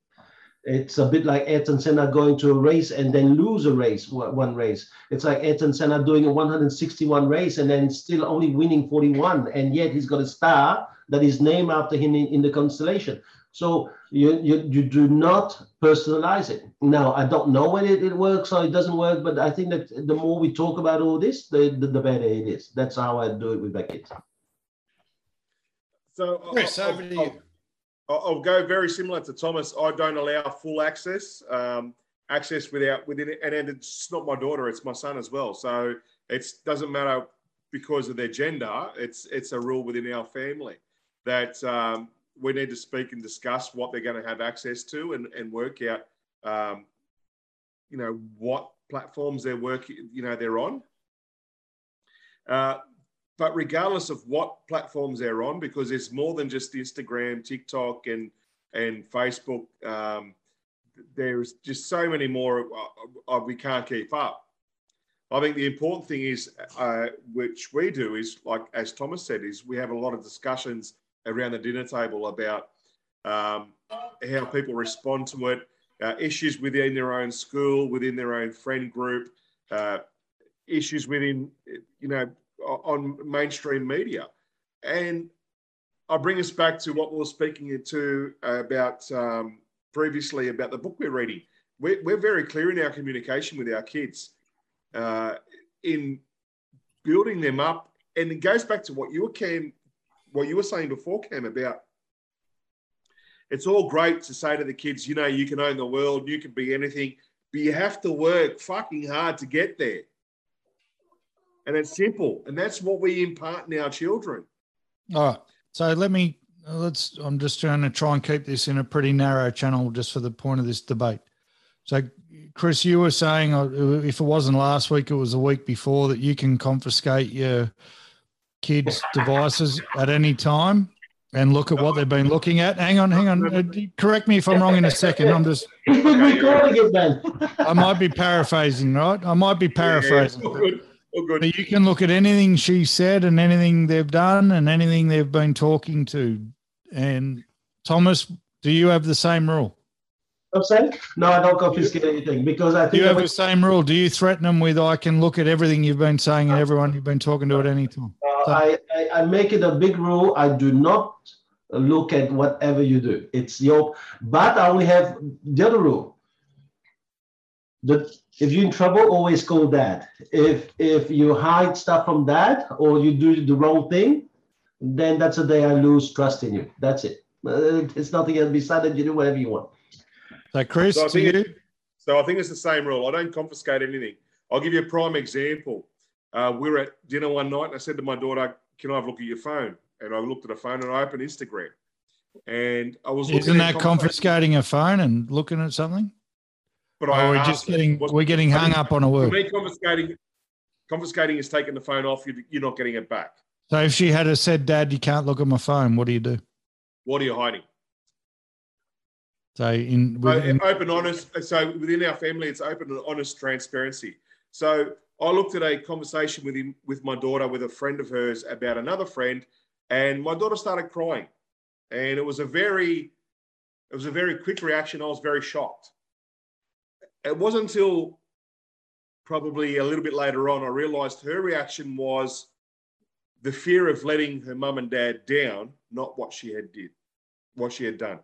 It's a bit like Ayrton Senna going to a race and then lose a race, one one race. It's like Ayrton Senna doing a 161 race and then still only winning 41, and yet he's got a star that is named after him in, in the constellation. So you, you you do not personalize it. Now I don't know when it, it works or it doesn't work, but I think that the more we talk about all this, the, the, the better it is. That's how I do it with my kids. So, Chris, I'll- over to I'll- you. I'll, I'll go very similar to Thomas. I don't allow full access. Um, access without within it, and, and it's not my daughter; it's my son as well. So it doesn't matter because of their gender. It's it's a rule within our family that um, we need to speak and discuss what they're going to have access to and, and work out, um, you know, what platforms they're working, you know, they're on. Uh, but regardless of what platforms they're on, because it's more than just Instagram, TikTok, and and Facebook. Um, there's just so many more uh, uh, we can't keep up. I think the important thing is, uh, which we do, is like as Thomas said, is we have a lot of discussions around the dinner table about um, how people respond to it, uh, issues within their own school, within their own friend group, uh, issues within, you know, on mainstream media. And I bring us back to what we were speaking to about um, previously about the book we're reading. We're, we're very clear in our communication with our kids uh, in building them up. And it goes back to what you were, what you were saying before, Cam, about it's all great to say to the kids, you know, you can own the world, you can be anything, but you have to work fucking hard to get there. And it's simple. And that's what we impart in our children. All right. So let me let's I'm just trying to try and keep this in a pretty narrow channel just for the point of this debate. So Chris, you were saying uh, if it wasn't last week, it was the week before that you can confiscate your kids' devices at any time and look at what they've been looking at. Hang on, hang on. Uh, correct me if I'm wrong in a second. I'm just. <laughs> recording it then. <laughs> I might be paraphrasing, right? I might be paraphrasing. Yeah, yeah. good. All good. But you can look at anything she said and anything they've done and anything they've been talking to. And Thomas, do you have the same rule? I'm saying? No, I don't confiscate anything because I think you have the same rule? Do you threaten them with I can look at everything you've been saying and everyone you've been talking to at any time? uh, I, I, I make it a big rule. I do not look at whatever you do. It's your, but I only have the other rule. That if you're in trouble, always call dad. If if you hide stuff from dad or you do the wrong thing, then that's the day I lose trust in you. That's it. Uh, It's nothing else beside that. You do whatever you want. So, Chris, So I think you, it- So I think it's the same rule. I don't confiscate anything. I'll give you a prime example. Uh, we were at dinner one night and I said to my daughter, Can I have a look at your phone? And I looked at the phone and I opened Instagram. And I was looking isn't at that confiscating a phone and looking at something? But Or I we're just getting was- we're getting hung up on a word. me, confiscating, confiscating is taking the phone off. You, you're not getting it back. So if she had said, "Dad, you can't look at my phone," what do you do? What are you hiding? So in, So, uh, open, honest. Uh, so within our family, it's open and honest transparency. So I looked at a conversation with him, with my daughter, with a friend of hers about another friend, and my daughter started crying, and it was a very, it was a very quick reaction. I was very shocked. It wasn't until probably a little bit later on I realised her reaction was the fear of letting her mum and dad down, not what she had did, what she had done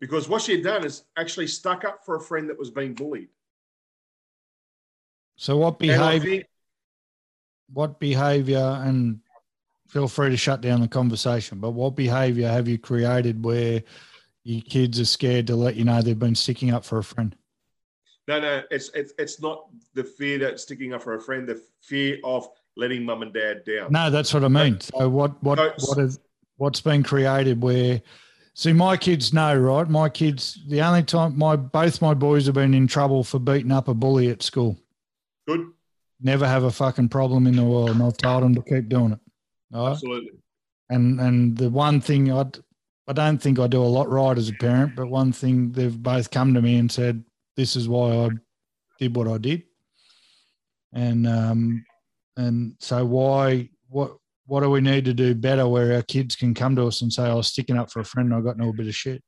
because what she had done is actually stuck up for a friend that was being bullied. so what behavior? think What behavior? And feel free to shut down the conversation. But what behavior have you created where your kids are scared to let you know they've been sticking up for a friend? no, no, it's it's it's not the fear that's sticking up for a friend, the fear of letting mum and dad down. No, that's what I mean. So what what So- what is what's been created where see my kids know, right? My kids the only time my both my boys have been in trouble for beating up a bully at school. Good, Never have a fucking problem in the world. And I've told them to keep doing it. Right. absolutely. And and the one thing I I don't think I do a lot right as a parent, but one thing they've both come to me and said, "This is why I did what I did," and um, and so why what what do we need to do better where our kids can come to us and say, oh, "I was sticking up for a friend, and I got no bit of shit."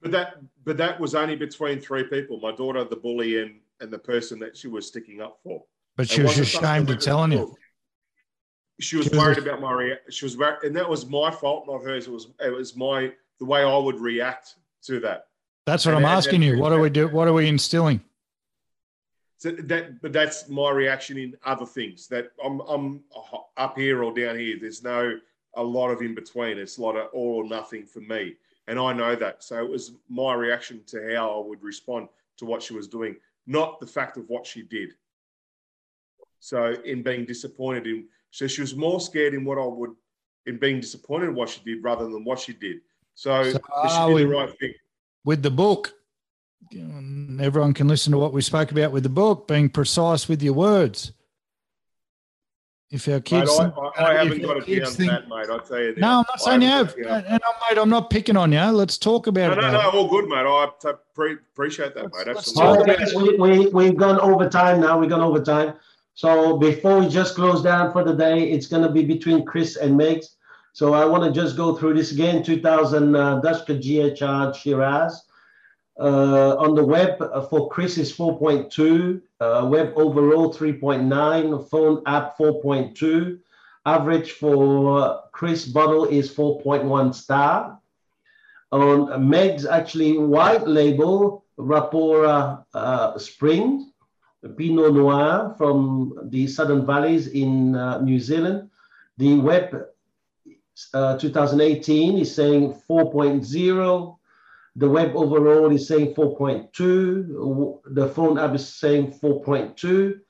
But that but that was only between three people: my daughter, the bully, and and the person that she was sticking up for. But It she was wasn't just something ashamed of telling you. She was She was worried a- about my rea- she was wor- and that was my fault, not hers. It was it was my the way I would react to that. That's what And I'm asking you. What do we do? What are we instilling? So that, but that's my reaction in other things. That I'm, I'm up here or down here. There's no a lot of in between. It's a lot of all or nothing for me. And I know that. So it was my reaction to how I would respond to what she was doing, not the fact of what she did. So in being disappointed in, so she was more scared in what I would, in being disappointed in what she did rather than what she did. So, So she did we- the right thing. with the book. Everyone can listen to what we spoke about with the book, being precise with your words. If our Mate, kids, I, I, I haven't got it kids down think- that, mate. I tell you. no, I'm not I saying you haven't have, got it down. and I'm, mate, I'm not picking on you. Let's talk about No, it. no, though. no, all good, mate. I t- pre- appreciate that, mate. Let's- let's Absolutely. talk All right, we, we, we've gone over time now. We've gone over time. So before we just close down for the day, it's going to be between Chris and Megs. So I want to just go through this again. 2000 uh, Dutschke GHR Shiraz. Uh, on the web uh, for Chris is 4.2, uh, web overall 3.9, phone app 4.2. Average for Chris bottle is 4.1 star. On Meg's actually white label, Rapaura uh, Spring, Pinot Noir from the Southern Valleys in uh, New Zealand. The web uh, 2018 is saying 4.0. The web overall is saying 4.2. The phone app is saying 4.2.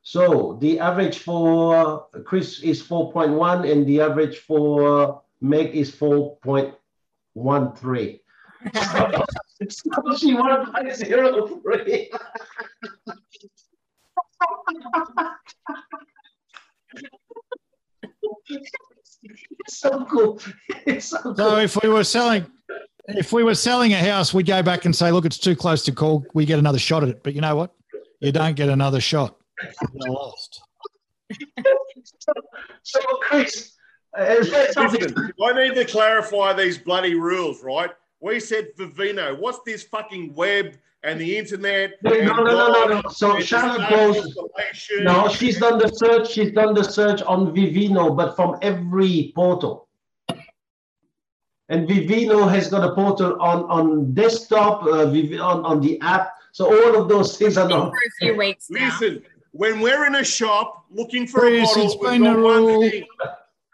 So the average for Chris is 4.1 and the average for Meg is 4.13. so she won by zero three. <laughs> so cool. It's so cool. So if we were selling, if we were selling a house, we'd go back and say, look, it's too close to call. We get another shot at it. But you know what? You don't get another shot. You lost. So, Chris, uh, is there something? I need to clarify these bloody rules, right? We said Vivino. What's this fucking web and the internet? No, no, no, no, no, no. So and Charlotte goes. No, she's done the search. She's done the search on Vivino, but from every portal. And Vivino has got a portal on on desktop, uh, on on the app. So all of those things are Been not. for a few weeks now. Listen, when we're in a shop looking for Chris, a bottle, it's we've been got a one rule. thing.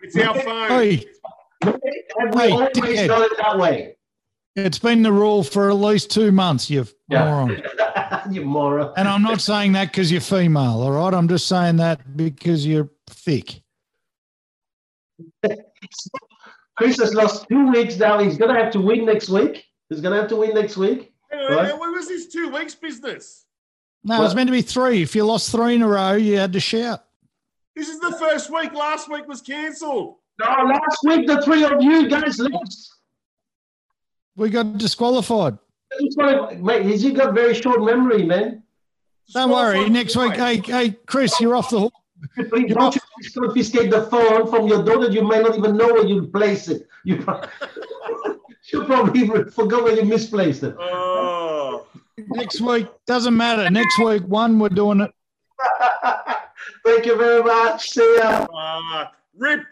It's our phone. Hey, Have we Hey, always dickhead. done it that way? it's been the rule for at least two months, you Yeah. moron. <laughs> you moron. And I'm not saying that because you're female, all right? I'm just saying that because you're thick. <laughs> Chris has lost two weeks now. He's gonna have to win next week. He's gonna have to win next week. Hang on, Right. What was this two weeks business? No, it was meant to be three. If you lost three in a row, you had to shout. This is the first week. Last week was cancelled. No, last week the three of you guys lost. We got disqualified. He's got, mate, he's got very short memory, man. Don't worry. Next week, hey, hey, Chris, you're off the hook. Please don't you confiscate the phone from your daughter. You may not even know where you place it. You pro- <laughs> she'll probably even forgot where you misplaced it. Oh. Next week doesn't matter. Next week, one, we're doing it. <laughs> Thank you very much. See ya. Uh, rip